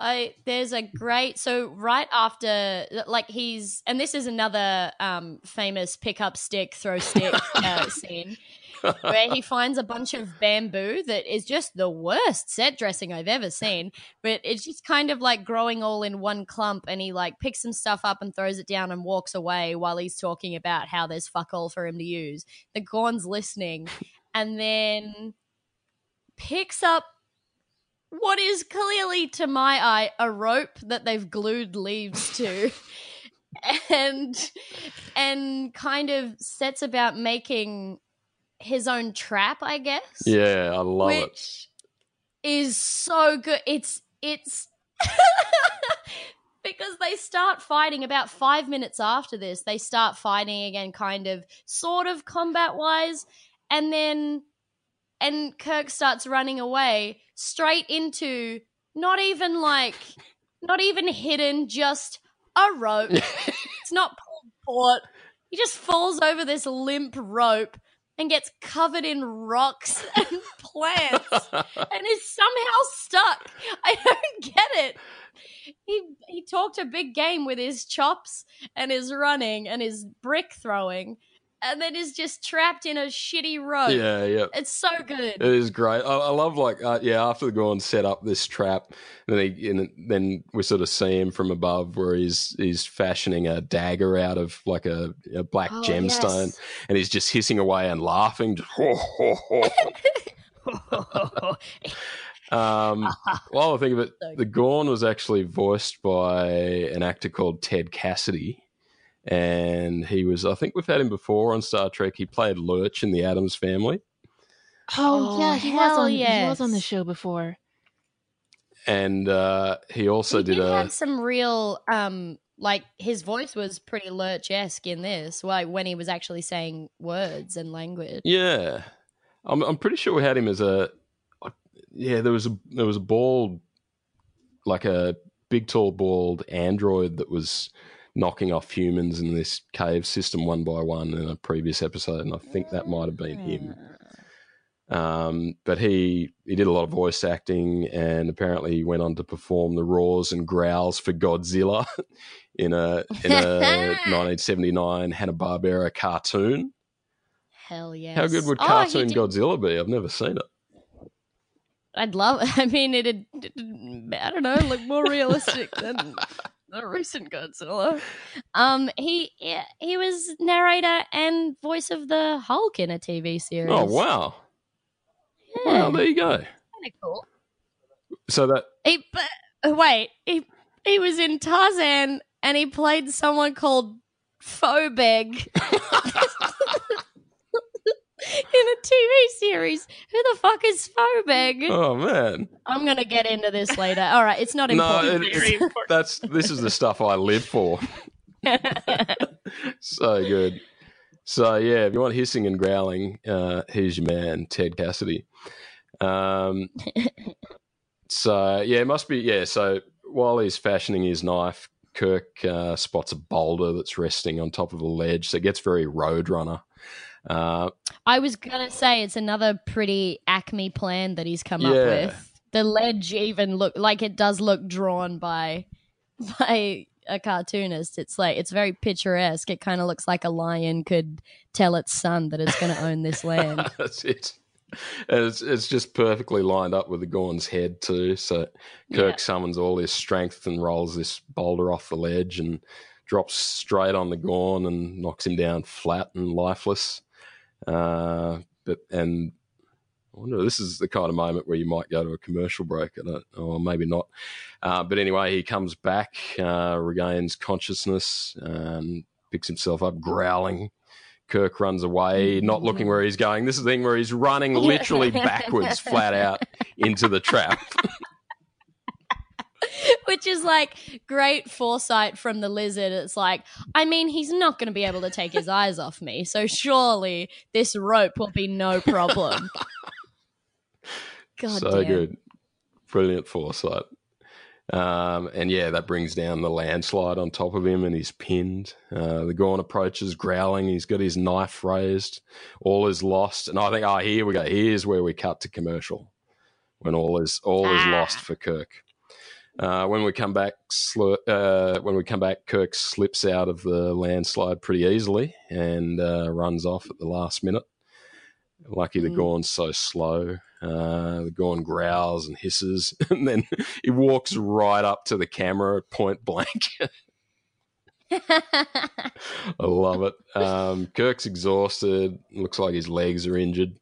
I there's a great so right after like he's and this is another um famous pick up stick throw stick uh, *laughs* scene where he *laughs* finds a bunch of bamboo that is just the worst set dressing I've ever seen. But it's just kind of like growing all in one clump, and he like picks some stuff up and throws it down and walks away while he's talking about how there's fuck all for him to use. The Gorn's listening, and then picks up what is clearly to my eye a rope that they've glued leaves to. *laughs* and and kind of sets about making his own trap, I guess. Yeah, I love it. which is so good. It's it's *laughs* because they start fighting about five minutes after this. They start fighting again, kind of, sort of combat wise, and then and Kirk starts running away straight into not even like not even hidden, just a rope. *laughs* it's not pulled port. He just falls over this limp rope and gets covered in rocks *laughs* and plants *laughs* and is somehow stuck. *laughs* I don't get it. He he talked a big game with his chops and his running and his brick throwing, and then is just trapped in a shitty rope. yeah, yeah. It's so good. It is great. I, I love like uh, yeah. After the Gorn set up this trap, and then, he, and then we sort of see him from above where he's he's fashioning a dagger out of like a, a black Oh, gemstone, yes. and he's just hissing away and laughing. Just, ho, ho, ho. Um, *laughs* while I think of it, So the Gorn was actually voiced by an actor called Ted Cassidy. And he was, I think we've had him before on Star Trek. He played Lurch in the Addams family. Oh, Oh, yeah, he was hell on. He was on the show before. And uh, he also he did, did a. have some real um like his voice was pretty lurch esque in this, like when he was actually saying words and language. Yeah, I'm I'm pretty sure we had him as a yeah. There was a there was a bald, like a big tall bald android that was knocking off humans in this cave system one by one in a previous episode, and I think that might have been him. Um, but he he did a lot of voice acting, and apparently he went on to perform the roars and growls for Godzilla *laughs* in a in a *laughs* 1979 Hanna Barbera cartoon. Hell yes. How good would Oh, cartoon did- Godzilla be? I've never seen it. I'd love. *laughs* I mean, it'd. it'd- I don't know, look more realistic than the recent Godzilla. Um, he he was narrator and voice of the Hulk in a TV series. Oh wow! Yeah, Well, there you go. kind of cool. So that He, but, wait, he he was in Tarzan and he played someone called Phobeg *laughs* in a TV series. Who the fuck is Phobeg? oh man, I'm gonna get into this later. All right, it's not no, important. it- it's, important. that's this is the stuff I live for. *laughs* so good. So yeah, if you want hissing and growling, uh, here's your man, Ted Cassidy. Um, so yeah, it must be yeah. So while he's fashioning his knife, Kirk uh, spots a boulder that's resting on top of a ledge. So it gets very Roadrunner. Uh, I was gonna say it's another pretty Acme plan that he's come Yeah. up with. The ledge even look like it does look drawn by *laughs* by a cartoonist. It's like it's very picturesque. It kind of looks like a lion could tell its son that it's going to own this land. *laughs* That's it. And it's it's just perfectly lined up with the Gorn's head too. So Kirk Yeah. summons all his strength and rolls this boulder off the ledge and drops straight on the Gorn and knocks him down flat and lifeless. Uh, but and I wonder this is the kind of moment where you might go to a commercial break. Or maybe not. Uh, but anyway, he comes back, uh, regains consciousness, and picks himself up, growling. Kirk runs away, not looking where he's going. This is the thing where he's running literally *laughs* backwards, flat out into the trap. *laughs* *laughs* Which is like great foresight from the lizard. It's like, I mean, he's not going to be able to take his eyes off me, so surely this rope will be no problem. God so damn. good, brilliant foresight. Um, and yeah, that brings down the landslide on top of him, and he's pinned. Uh, the Gorn approaches, growling. He's got his knife raised. All is lost, and I think, oh, here we go. Here's where we cut to commercial, when all is all is Ah. lost for Kirk. Uh, when we come back, sl- uh, when we come back, Kirk slips out of the landslide pretty easily and uh, runs off at the last minute. Lucky the Mm. Gorn's so slow. Uh, the Gorn growls and hisses, *laughs* and then he walks right up to the camera point blank. *laughs* *laughs* I love it. Um, Kirk's exhausted. Looks like his legs are injured.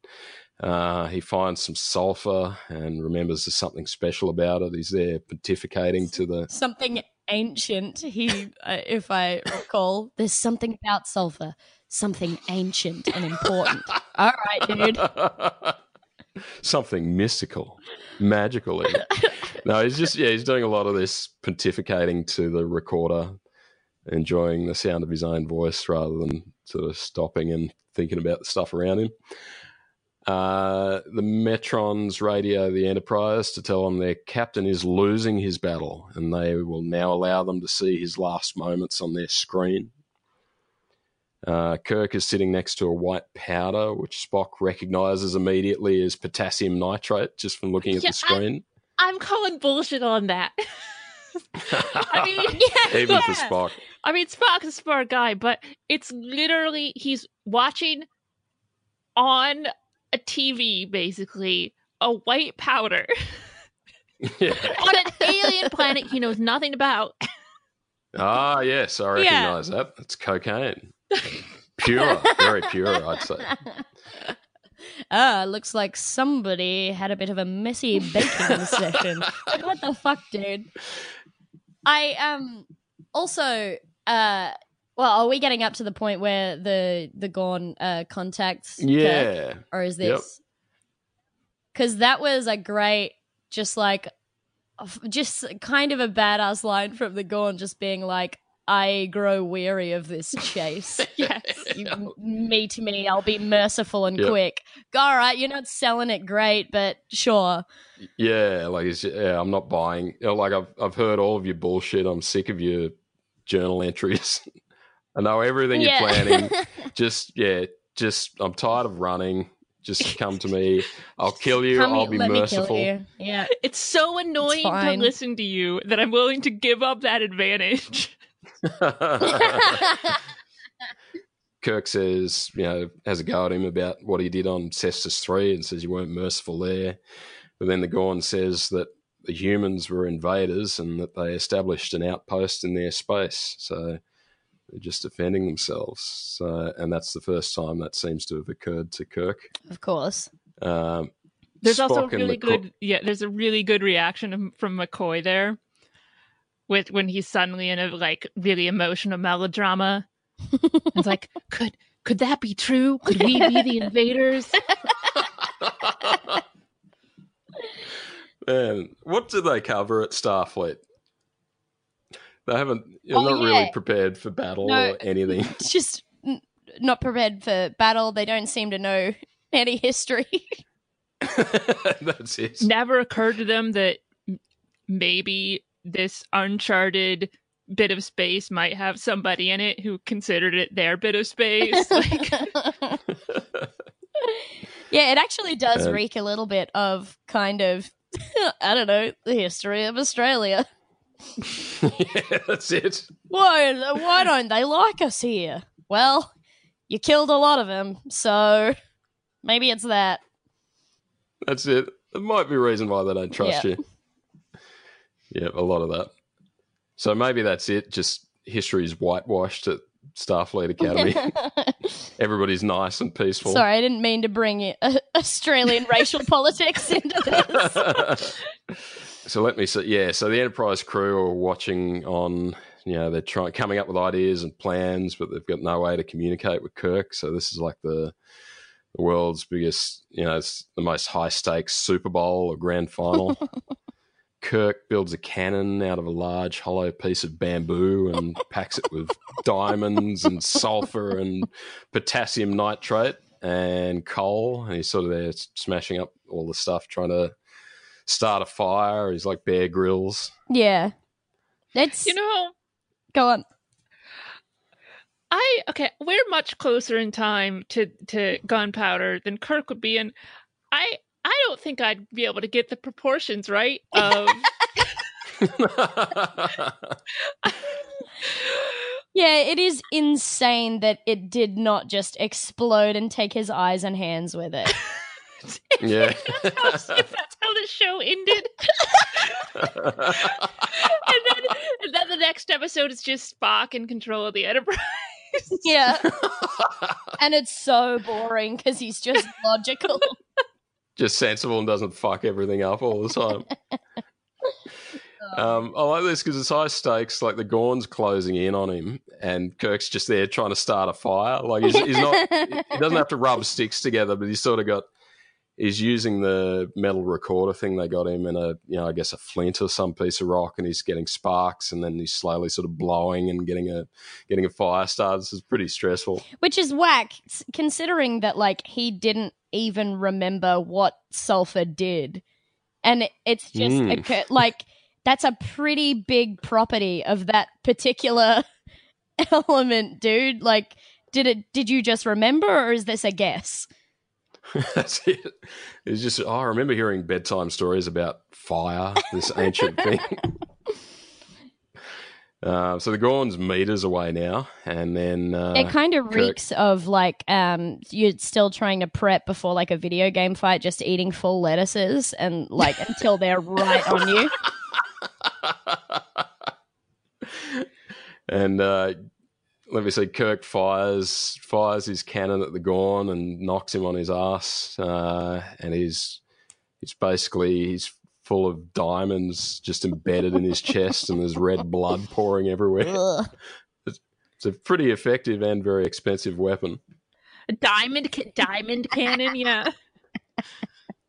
Uh, he finds some sulfur and remembers there's something special about it. He's there pontificating to the. something ancient. He, uh, if I recall, there's something about sulfur, something ancient and important. *laughs* All right, dude. something mystical, magical. *laughs* No, he's just yeah, he's doing a lot of this pontificating to the recorder, enjoying the sound of his own voice rather than sort of stopping and thinking about the stuff around him. Uh, the Metrons radio the Enterprise to tell them their captain is losing his battle, and they will now allow them to see his last moments on their screen. Uh, Kirk is sitting next to a white powder, which Spock recognizes immediately as potassium nitrate just from looking at Yeah, the screen. I'm calling bullshit on that. *laughs* I mean, *laughs* yeah, Even for. Spock. I mean, Spock's a smart guy, but it's literally he's watching on a TV, basically, a white powder Yeah. *laughs* on an alien planet he knows nothing about. Ah, yes, I Yeah. recognize that. It's cocaine. Pure, very pure, I'd say. *laughs* ah, looks like somebody had a bit of a messy baking session. Like, what the fuck, dude? I um also uh well, are we getting up to the point where the the Gorn uh contacts Kirk? Yeah. or is this because that was a great just like just kind of a badass line from the Gorn just being like i grow weary of this chase *laughs* Yes. you m- meet me i'll be merciful and Yep. quick all right you're not selling it great but sure Yeah, like it's, yeah, I'm not buying. You know, like I've I've heard all of your bullshit. I'm sick of your journal entries. *laughs* I know everything you're planning. *laughs* Just yeah, just I'm tired of running. Just come to me. *laughs* I'll kill you. Come I'll be let me merciful. yeah It's so annoying to listen to you that I'm willing to give up that advantage. *laughs* Kirk says, you know, has a go at him about what he did on Cestus 3 and says you weren't merciful there. But then the Gorn says that the humans were invaders and that they established an outpost in their space. So they're just defending themselves. So, and that's the first time that seems to have occurred to Kirk. of course Um, There's also a really McCoy- good yeah, there's a really good reaction from McCoy there with when he's suddenly in a like really emotional melodrama. *laughs* it's like, could could that be true? Could we be the invaders? *laughs* Man, what do they cover at Starfleet? They haven't. You're Oh, not yeah. really prepared for battle No. or anything. it's *laughs* just n- not prepared for battle they don't seem to know *laughs* any history *laughs* That's it. Never occurred to them that maybe this uncharted bit of space might have somebody in it who considered it their bit of space. Like yeah, it actually does Um, reek a little bit of kind of I don't know the history of Australia. *laughs* yeah, that's it. Why? Why don't they like us here? Well, you killed a lot of them, so maybe it's that. That's it. There might be a reason why they don't trust Yeah. you. Yeah, a lot of that. So maybe that's it. Just history's whitewashed at Starfleet Academy. *laughs* Everybody's nice and peaceful. Sorry, I didn't mean to bring uh, Australian racial *laughs* politics into this. So let me see. Yeah, so the Enterprise crew are watching on. You know, they're trying coming up with ideas and plans, but they've got no way to communicate with Kirk. So this is like the the world's biggest. You know, it's the most high stakes Super Bowl or grand final. *laughs* Kirk builds a cannon out of a large hollow piece of bamboo and packs it with *laughs* diamonds and sulfur and potassium nitrate and coal. And he's sort of there smashing up all the stuff, trying to start a fire. He's like Bear Grylls. yeah, it's you know, go on. I okay, we're much closer in time to to gunpowder than Kirk would be, and I I don't think I'd be able to get the proportions right of *laughs* Yeah, it is insane that it did not just explode and take his eyes and hands with it. *laughs* yeah. *laughs* if that's how the show ended. *laughs* and then and then the next episode is just Spock in control of the Enterprise. *laughs* yeah, and it's so boring because he's just logical. Just sensible and doesn't fuck everything up all the time. Um, I like this because it's high stakes. Like the Gorn's closing in on him, and Kirk's just there trying to start a fire. Like he's, he's not. he doesn't have to rub sticks together, but he's sort of got. He's using the metal recorder thing they got him in a, you know, I guess a flint or some piece of rock, and he's getting sparks, and then he's slowly sort of blowing and getting a getting a fire started. This is pretty stressful. Which is whack, considering that like he didn't even remember what sulfur did, and it, it's just Mm. occur- like that's a pretty big property of that particular *laughs* element, dude. Like, did it? Did you just remember, or is this a guess? *laughs* That's it. It's just, oh, I remember hearing bedtime stories about fire, this *laughs* ancient thing. Uh, so the Gorn's meters away now, and then uh, it kind of reeks of like um you're still trying to prep before like a video game fight, just eating full lettuces and like *laughs* until they're right on you. and uh, let me see. Kirk fires fires his cannon at the Gorn and knocks him on his ass, uh, and he's he's basically he's full of diamonds just embedded in his chest, and there's red blood pouring everywhere. *laughs* Ugh. It's a pretty effective and very expensive weapon. A diamond ca- diamond cannon, yeah.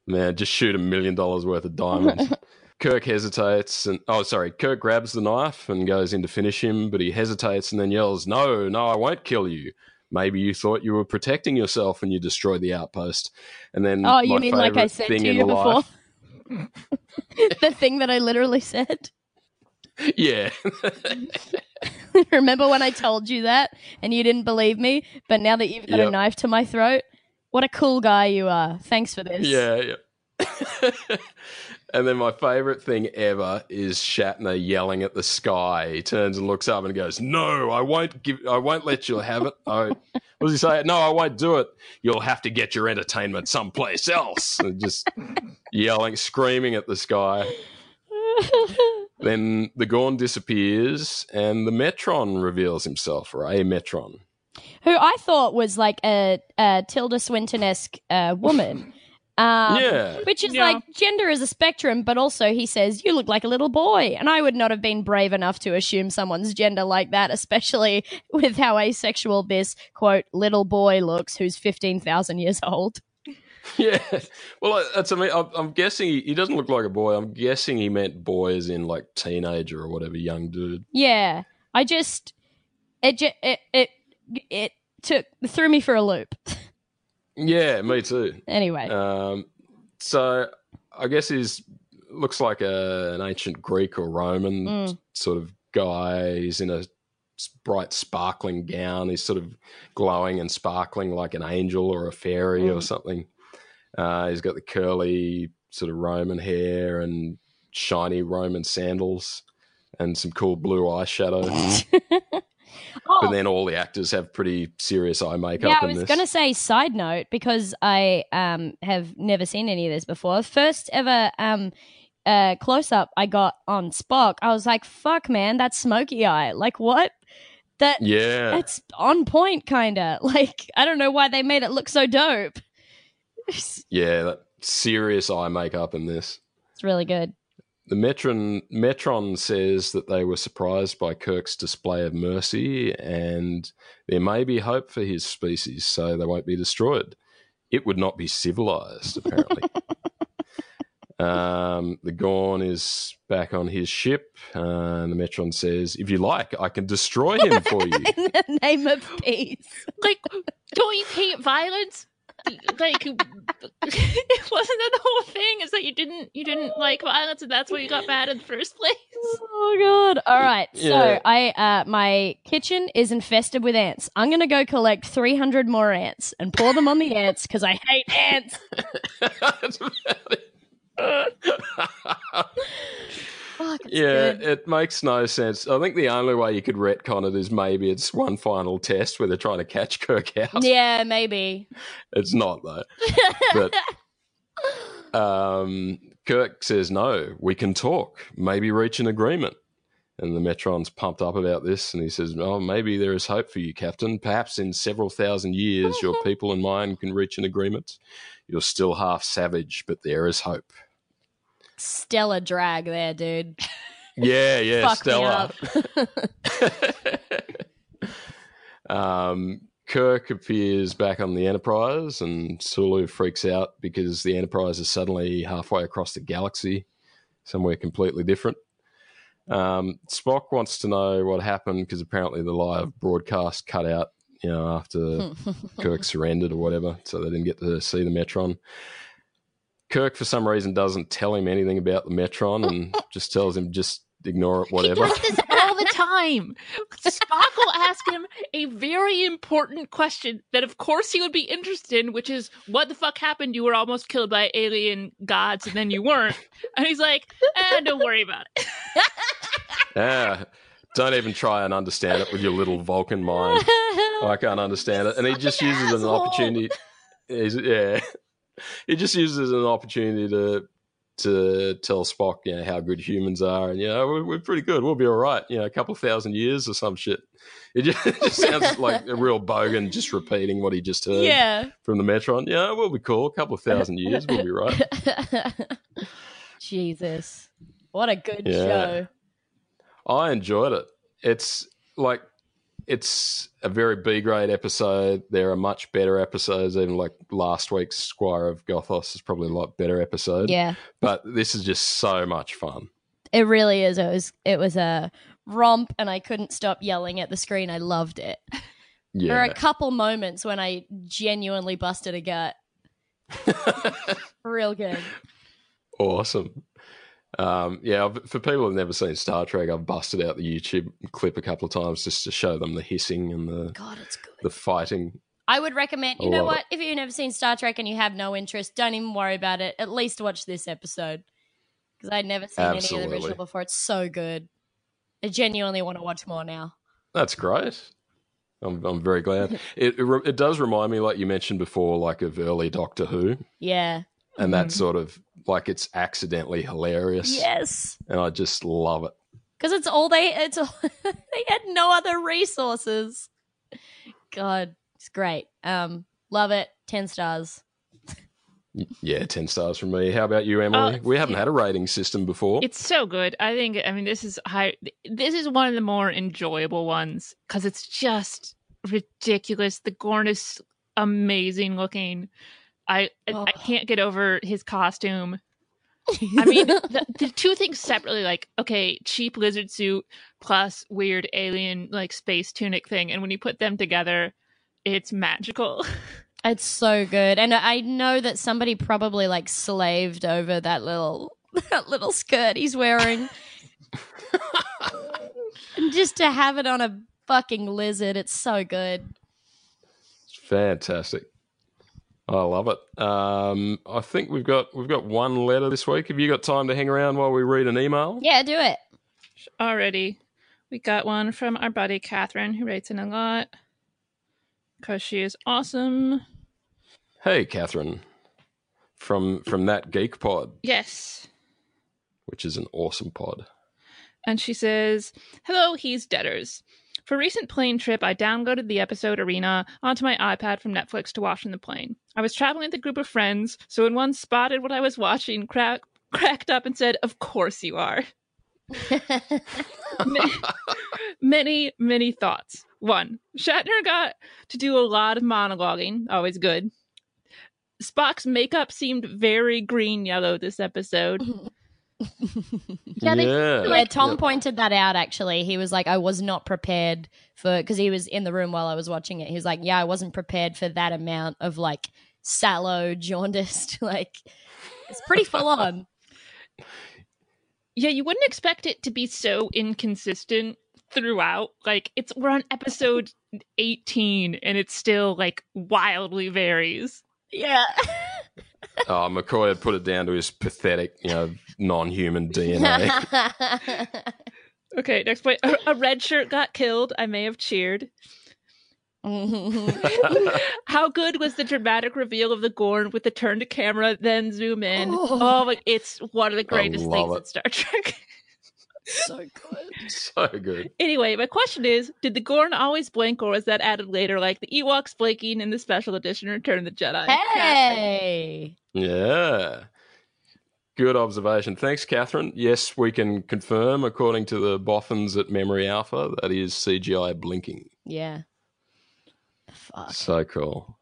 Man, just shoot a million dollars worth of diamonds. *laughs* Kirk hesitates and oh sorry, Kirk grabs the knife and goes in to finish him, but he hesitates and then yells, No, no, I won't kill you. Maybe you thought you were protecting yourself when you destroyed the outpost. And then Oh, you mean like I said to you before? *laughs* *laughs* the thing that I literally said. Yeah. *laughs* Remember when I told you that and you didn't believe me? But now that you've got a knife to my throat, what a cool guy you are. Thanks for this. yeah, yeah. And then my favorite thing ever is Shatner yelling at the sky. He turns and looks up and goes, "No, I won't give. I won't let you have it. I, what does he say? No, I won't do it. You'll have to get your entertainment someplace else." And just yelling, screaming at the sky. *laughs* Then the Gorn disappears, and the Metron reveals himself, or a Metron. Who I thought was like a, a Tilda Swinton esque uh, woman. *laughs* Um, yeah, Which is Yeah. like gender is a spectrum, but also he says, You look like a little boy. And I would not have been brave enough to assume someone's gender like that, especially *laughs* with how asexual this, quote, little boy looks who's 15,000 years old. *laughs* Yeah, well, I- that's I mean, I'm, I'm guessing he, he doesn't look like a boy. I'm guessing he meant boy as in like teenager or whatever, young dude. Yeah. I just, it, it, it, it took, threw me for a loop. *laughs* Yeah, me too. anyway. Um, so I guess he's looks like a, an ancient Greek or Roman Mm. sort of guy. He's in a bright, sparkling gown. He's sort of glowing and sparkling like an angel or a fairy or Mm. something. Uh, he's got the curly sort of Roman hair and shiny Roman sandals and some cool blue eyeshadow. *laughs* *laughs* Oh. but then all the actors have pretty serious eye makeup yeah, I was going to say side note because I um have never seen any of this before. First ever um uh close up I got on Spock. I was like, "Fuck, man, that's smoky eye." Like what? That yeah. it's on point, kind of. *laughs* Like I don't know why they made it look so dope. *laughs* Yeah, that serious eye makeup in this. It's really good. The Metron Metron says that they were surprised by Kirk's display of mercy, and there may be hope for his species, so they won't be destroyed. It would not be civilized, apparently. *laughs* um, the Gorn is back on his ship, uh, and the Metron says, "If you like, I can destroy him for *laughs* you." In the name of peace. Like, don't you hate violence? Like, *laughs* it wasn't that the whole thing? Is that you didn't you didn't like violence, and that's why you got mad in the first place? *laughs* Oh god. All right. Yeah. So I uh my kitchen is infested with ants. I'm going to go collect 300 more ants and pour them on the ants cuz I hate ants. *laughs* That's about it. Fuck, Yeah, good. it makes no sense. I think the only way you could retcon it is maybe it's one final test where they're trying to catch Kirk out. Yeah, maybe. *laughs* It's not though. *laughs* But um, Kirk says no. We can talk. Maybe reach an agreement. And the Metron's pumped up about this, and he says, "Oh, maybe there is hope for you, Captain. Perhaps in several thousand years, your *laughs* people and mine can reach an agreement. You're still half savage, but there is hope." Stellar drag there, dude. Yeah, *laughs* yeah, Fuck Stella. *laughs* *laughs* um, Kirk appears back on the Enterprise, and Sulu freaks out because the Enterprise is suddenly halfway across the galaxy, somewhere completely different. Um, Spock wants to know what happened because apparently the live broadcast cut out, you know, after Kirk surrendered or whatever, so they didn't get to see the Metron. Kirk, for some reason, doesn't tell him anything about the Metron and *laughs* just tells him just ignore it, whatever. He does this all the *laughs* time. Spock will ask him a very important question that, of course, he would be interested in, which is, "What the fuck happened? You were almost killed by alien gods, and then you weren't." *laughs* And he's like, "Eh, don't worry about it." Yeah. Don't even try and understand it with your little Vulcan mind. I can't understand it. And he just uses an opportunity. He's, yeah. He just uses it as an opportunity to to tell Spock, you know, how good humans are, and you know, we're, we're pretty good. We'll be all right. You know, a couple of thousand years or some shit. It just, *laughs* it just sounds *laughs* like a real bogan just repeating what he just heard Yeah. from the Metron. Yeah, we'll be cool. A couple of thousand years, we'll be right. *laughs* Jesus. What a good Yeah. show. I enjoyed it. It's like it's a very B grade episode. There are much better episodes. Even like last week's Squire of Gothos is probably a lot better episode. Yeah. But this is just so much fun. It really is. It was it was a romp and I couldn't stop yelling at the screen. I loved it. There are a couple moments when I genuinely busted a gut. *laughs* Real good. awesome. Um, yeah, for people who've never seen Star Trek, I've busted out the YouTube clip a couple of times just to show them the hissing and the God, it's good. the fighting. I would recommend. I You know love what? If you've never seen Star Trek and you have no interest, don't even worry about it. At least watch this episode because I'd never seen any of the original before. It's so good. I genuinely want to watch more now. That's great. I'm, I'm very glad. *laughs* It, it re- it does remind me, like you mentioned before, like of early Doctor Who, Yeah. and that Mhm. sort of like it's accidentally hilarious, Yes. and I just love it. Because it's all they. It's all *laughs* they had no other resources. God, it's great. Um, love it. Ten stars. Yeah, ten stars from me. How about you, Emily? Oh, we haven't had a rating system before. It's so good. I think. I mean, this is high. This is one of the more enjoyable ones because it's just ridiculous. The Gorn is amazing looking. I I- Oh. I can't get over his costume. I mean, *laughs* the, the two things separately, like okay, cheap lizard suit plus weird alien like space tunic thing, and when you put them together, it's magical. *laughs* It's so good, and I know that somebody probably like slaved over that little *laughs* that little skirt he's wearing, and just to have it on a fucking lizard. It's so good. It's fantastic. I love it. Um, I think we've got we've got one letter this week. Have you got time to hang around while we read an email? Yeah, do it. already. We got one from our buddy Catherine, who writes in a lot because she is awesome. Hey, Catherine, from from that Geek Pod, Yes. which is an awesome pod. And she says, Hello, he's Deaders. For a recent plane trip, I downloaded the episode Arena onto my iPad from Netflix to watch on the plane. I was traveling with a group of friends, so when one spotted what I was watching, crack, cracked up and said, Of course you are. *laughs* many, many, many thoughts. One, Shatner got to do a lot of monologuing, always good. Spock's makeup seemed very green yellow this episode. *laughs* Yeah, they- yeah. Yeah, Tom Yeah. pointed that out actually. He was like, I was not prepared for, because he was in the room while I was watching it. He was like, Yeah, I wasn't prepared for that amount of like sallow, jaundiced. *laughs* like, it's pretty full on. Yeah, you wouldn't expect it to be so inconsistent throughout. Like it's we're on episode 18 and it still like wildly varies. Yeah. *laughs* *laughs* Oh, McCoy had put it down to his pathetic, you know, non-human *laughs* DNA. *laughs* Okay, next point. A, a red shirt got killed. I may have cheered. How good was the dramatic reveal of the Gorn with the turn to camera, then zoom in? Oh. Oh, like it's one of the greatest things it. in Star Trek. So good. *laughs* so good. anyway, my question is: Did the Gorn always blink, or was that added later, like the Ewoks blinking in the special edition Return of the Jedi? Hey. Yeah. Good observation. Thanks, Catherine. Yes, we can confirm, according to the boffins at Memory Alpha, that is CGI blinking. Yeah. Fuck. So cool.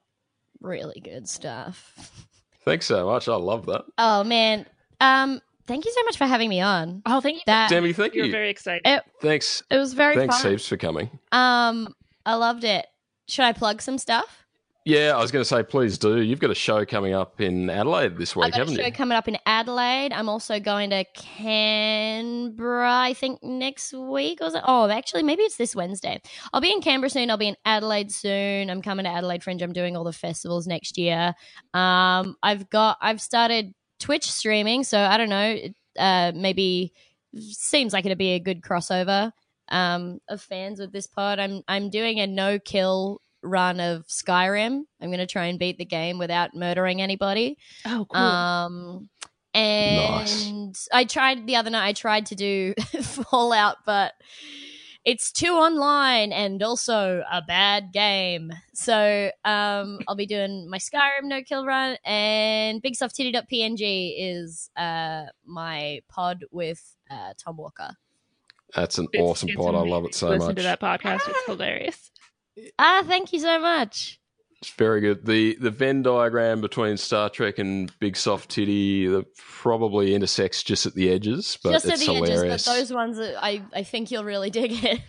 Really good stuff. Thanks so much. I love that. Oh man. Um, thank you so much for having me on. Oh, thank you. That Demi, thank you. You're very excited. it, Thanks. it was very Thanks fun. heaps for coming. Um, I loved it. Should I plug some stuff? Yeah, I was going to say, please do. You've got a show coming up in Adelaide this I've week, got a haven't show you? coming up in Adelaide. I'm also going to Canberra, I think next week. Or? Oh, actually, maybe it's this Wednesday. I'll be in Canberra soon. I'll be in Adelaide soon. I'm coming to Adelaide Fringe. I'm doing all the festivals next year. Um, I've got, I've started Twitch streaming, so I don't know. Uh, maybe seems like it'd be a good crossover um, of fans with this pod. I'm, I'm doing a no kill run of Skyrim. I'm going to try and beat the game without murdering anybody. oh, cool. Um, And I tried the other night. I tried to do *laughs* Fallout, but it's too online and also a bad game. So um, *laughs* I'll be doing my Skyrim no kill run, and BigSoftTitty.png is uh, my pod with uh, Tom Walker. That's an It's- awesome it's pod. I love it so Listen much. to that podcast. It's *laughs* hilarious. Ah, thank you so much. It's very good. The the Venn diagram between Star Trek and Big Soft Titty the probably intersects just at the edges, but Just at it's the hilarious. edges, but those ones, I I think you'll really *laughs* dig it.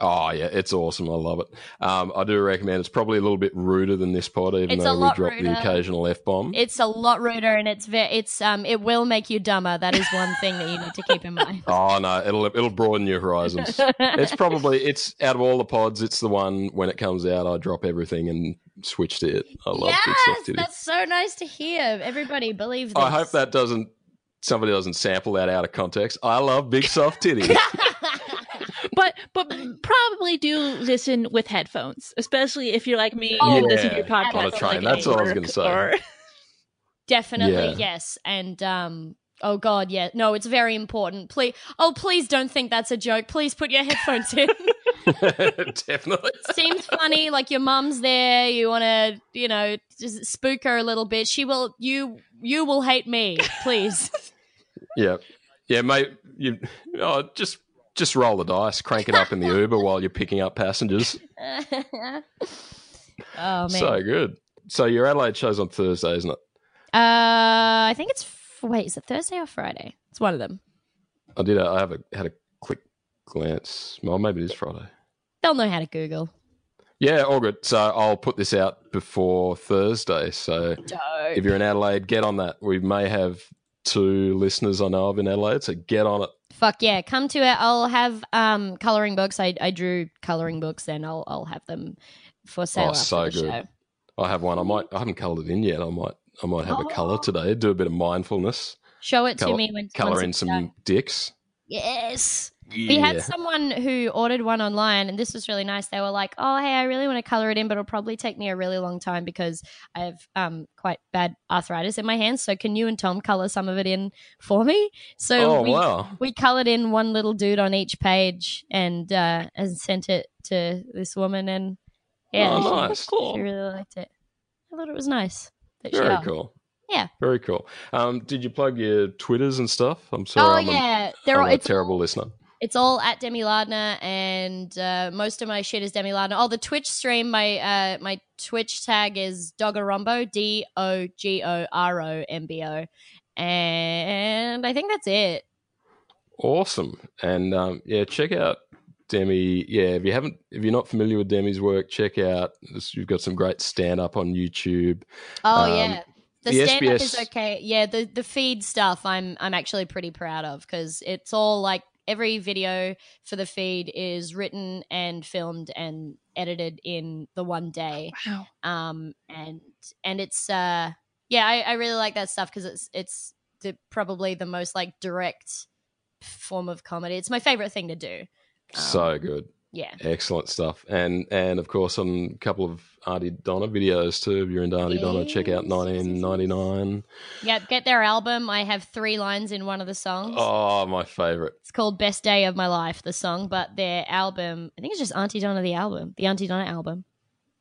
Oh yeah, it's awesome. I love it. Um, I do recommend. It's probably a little bit ruder than this pod, even It's though we drop the occasional f bomb. It's a lot ruder, and it's very it's um it will make you dumber. That is one thing that you need to keep in mind. *laughs* Oh no, it'll it'll broaden your horizons. it's probably it's out of all the pods, it's the one when it comes out. I drop everything and switch to it. I love Big Soft yes, Titty. that's so nice to hear. Everybody believe this. I hope that doesn't somebody doesn't sample that out of context. I love Big Soft Titty. *laughs* But *laughs* probably do listen with headphones, especially if you're like me Oh, and listen to your yeah. podcast. Train, like, that's all I was gonna say. Or, *laughs* Definitely, Yeah. yes. And um oh god, yeah. No, it's very important. Please Oh, please don't think that's a joke. Please put your headphones in. *laughs* Definitely. Seems funny, like your mum's there, you wanna, you know, just spook her a little bit. She will you you will hate me, please. Yeah. Yeah, mate, you oh, just just roll the dice, crank it up in the *laughs* Uber while you're picking up passengers. *laughs* oh man. So good. So your Adelaide show's on Thursday, isn't it? Uh, I think it's wait, is it Thursday or Friday? It's one of them. I did. I have a had a quick glance. Well, maybe it is Friday. They'll know how to Google. Yeah, all good. So I'll put this out before Thursday. So if you're in Adelaide, get on that. We may have two listeners I know of in Adelaide, so get on it. Fuck yeah, come to it. I'll have um coloring books. I I drew coloring books, and I'll I'll have them for sale. Oh, after so the good. Show. I have one. I might. I haven't coloured it in yet. I might. I might have a Oh. colour today. Do a bit of mindfulness. Show it to me when Colour in some dicks. Yes. Yeah. We had someone who ordered one online, and this was really nice. They were like, "Oh, hey, I really want to color it in, but it'll probably take me a really long time because I have um quite bad arthritis in my hands. So can you and Tom color some of it in for me?" So oh we wow! we colored in one little dude on each page and uh and sent it to this woman, and yeah, Oh, she, nice. cool. she really liked it. I thought it was nice. That Very cool. Yeah. Very cool. Um, did you plug your Twitters and stuff? I'm sorry. Oh I'm, a, yeah, they're I'm all, a terrible all- listener. It's all at Demi Lardner, and uh, most of my shit is Demi Lardner. Oh, the Twitch stream, my uh, my Twitch tag is Dogorombo, D O G O R O M B O, and I think that's it. Awesome. And um, yeah, check out Demi. Yeah, if you haven't, if you're not familiar with Demi's work, check out. this- You've got some great stand up on YouTube. Oh Um, yeah, the, the stand up SBS is okay. Yeah, the the feed stuff, I'm I'm actually pretty proud of because it's all like every video for the feed is written and filmed and edited in the one day. Wow. um and and it's uh yeah i, I really like that stuff because it's it's the, probably the most like direct form of comedy it's my favorite thing to do Um, so good. Yeah Excellent stuff. And and of course on a couple of Aunty Donna videos too. If you're into Aunty Donna, check out Yes, yes, yes, yes. 1999. yep get their album i have three lines in one of the songs Oh, my favorite. it's called best day of my life the song but their album i think it's just aunty donna the album the aunty donna album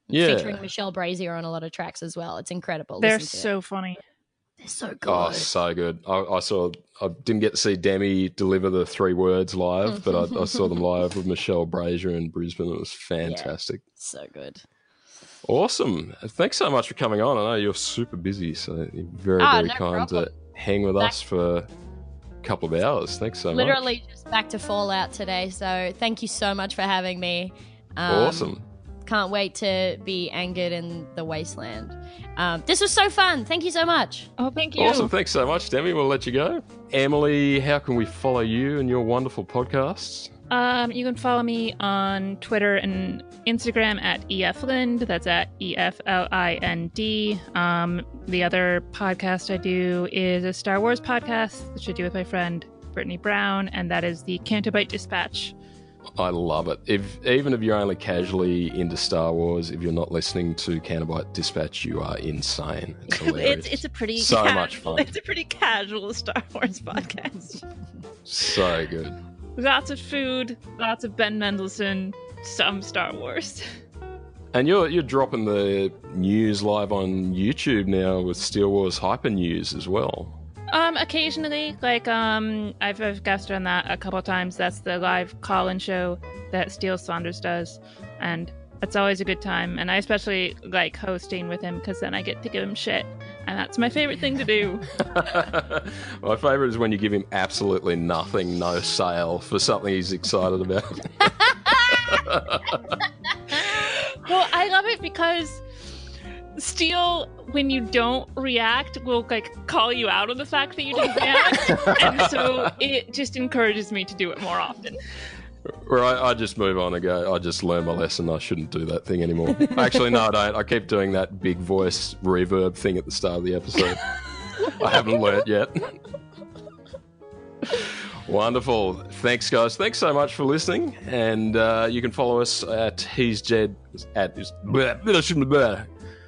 Yeah. featuring michelle brasier on a lot of tracks as well it's incredible They're Listen to it. so funny. So good Oh, so good. I, I saw. I didn't get to see Demi deliver the three words live, but I, I saw them live with Michelle Brasier in Brisbane. It was fantastic. so good Awesome. Thanks so much for coming on. I know you're super busy, so you're very, Ah, very no kind problem. to hang with Back- us for a couple of hours. Thanks so much. literally just back to Fallout today. So thank you so much for having me. Um, Awesome. Can't wait to be angered in the wasteland. Um, this was so fun. Thank you so much. Oh, thank you. Awesome. Thanks so much, Demi. We'll let you go. Emily, how can we follow you and your wonderful podcasts? Um, you can follow me on Twitter and Instagram at eflind. That's at e f l i n d. Um, the other podcast I do is a Star Wars podcast, which I do with my friend Brittany Brown, and that is the Canto Bight Dispatch. I love it. If even if you're only casually into Star Wars, if you're not listening to Canto Bight Dispatch, you are insane. It's *laughs* hilarious. it's it's a pretty So casual, much fun. It's a pretty casual Star Wars *laughs* podcast. so good. lots of food, lots of Ben Mendelsohn, some Star Wars. And you're you're dropping the news live on YouTube now with Steele Wars Hyper News as well. Um, occasionally, like um, I've, I've guested on that a couple times. That's the live call-in show that Steele Saunders does, and it's always a good time. And I especially like hosting with him because then I get to give him shit, and that's my favorite thing to do. *laughs* My favourite is when you give him absolutely nothing, no sale for something he's excited about. *laughs* well, I love it because Steele, when you don't react, will like call you out on the fact that you didn't *laughs* react, and so it just encourages me to do it more often. Or I, I just move on and go, I just learned my lesson. I shouldn't do that thing anymore. Actually, no, I don't. I keep doing that big voice reverb thing at the start of the episode. I haven't learnt yet. Wonderful. Thanks, guys. Thanks so much for listening. And uh, you can follow us at He's Jed. At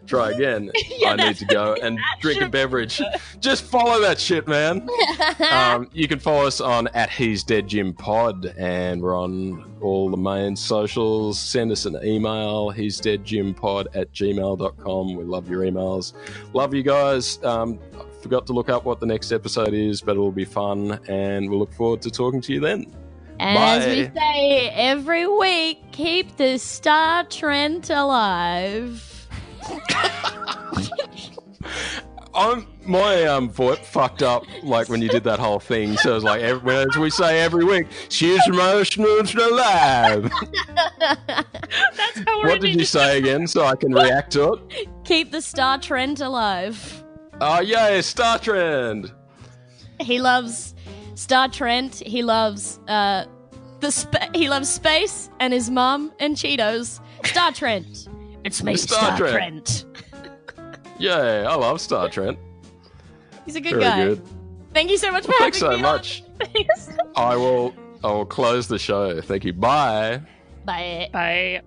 Try again. *laughs* Yeah, I need to go and drink a beverage. Just follow that shit, man. *laughs* um, you can follow us on at He's Dead Jim Pod, and we're on all the main socials. Send us an email, He's Dead Jim Pod at gmail.com. We love your emails. Love you guys. Um, forgot to look up what the next episode is, but it'll be fun, and we'll look forward to talking to you then. And as we say every week, keep the Star Trent alive. I'm my um foot fucked up like when you did that whole thing. So it's like every, as we say every week, she's emotional alive. That's how we're What did you say again so I can react to it? keep the Star trend alive. Oh yeah, Star Trend. He loves Star Trend. He loves uh the spa- he loves space and his mum and Cheetos. Star Trent. It's me, Star Star, Trent. *laughs* Trent. Yeah, I love Star Trent. He's a good Very guy. good. Thank you so much for Thanks having so me on. *laughs* much. I will I will close the show. Thank you. Bye. Bye. Bye.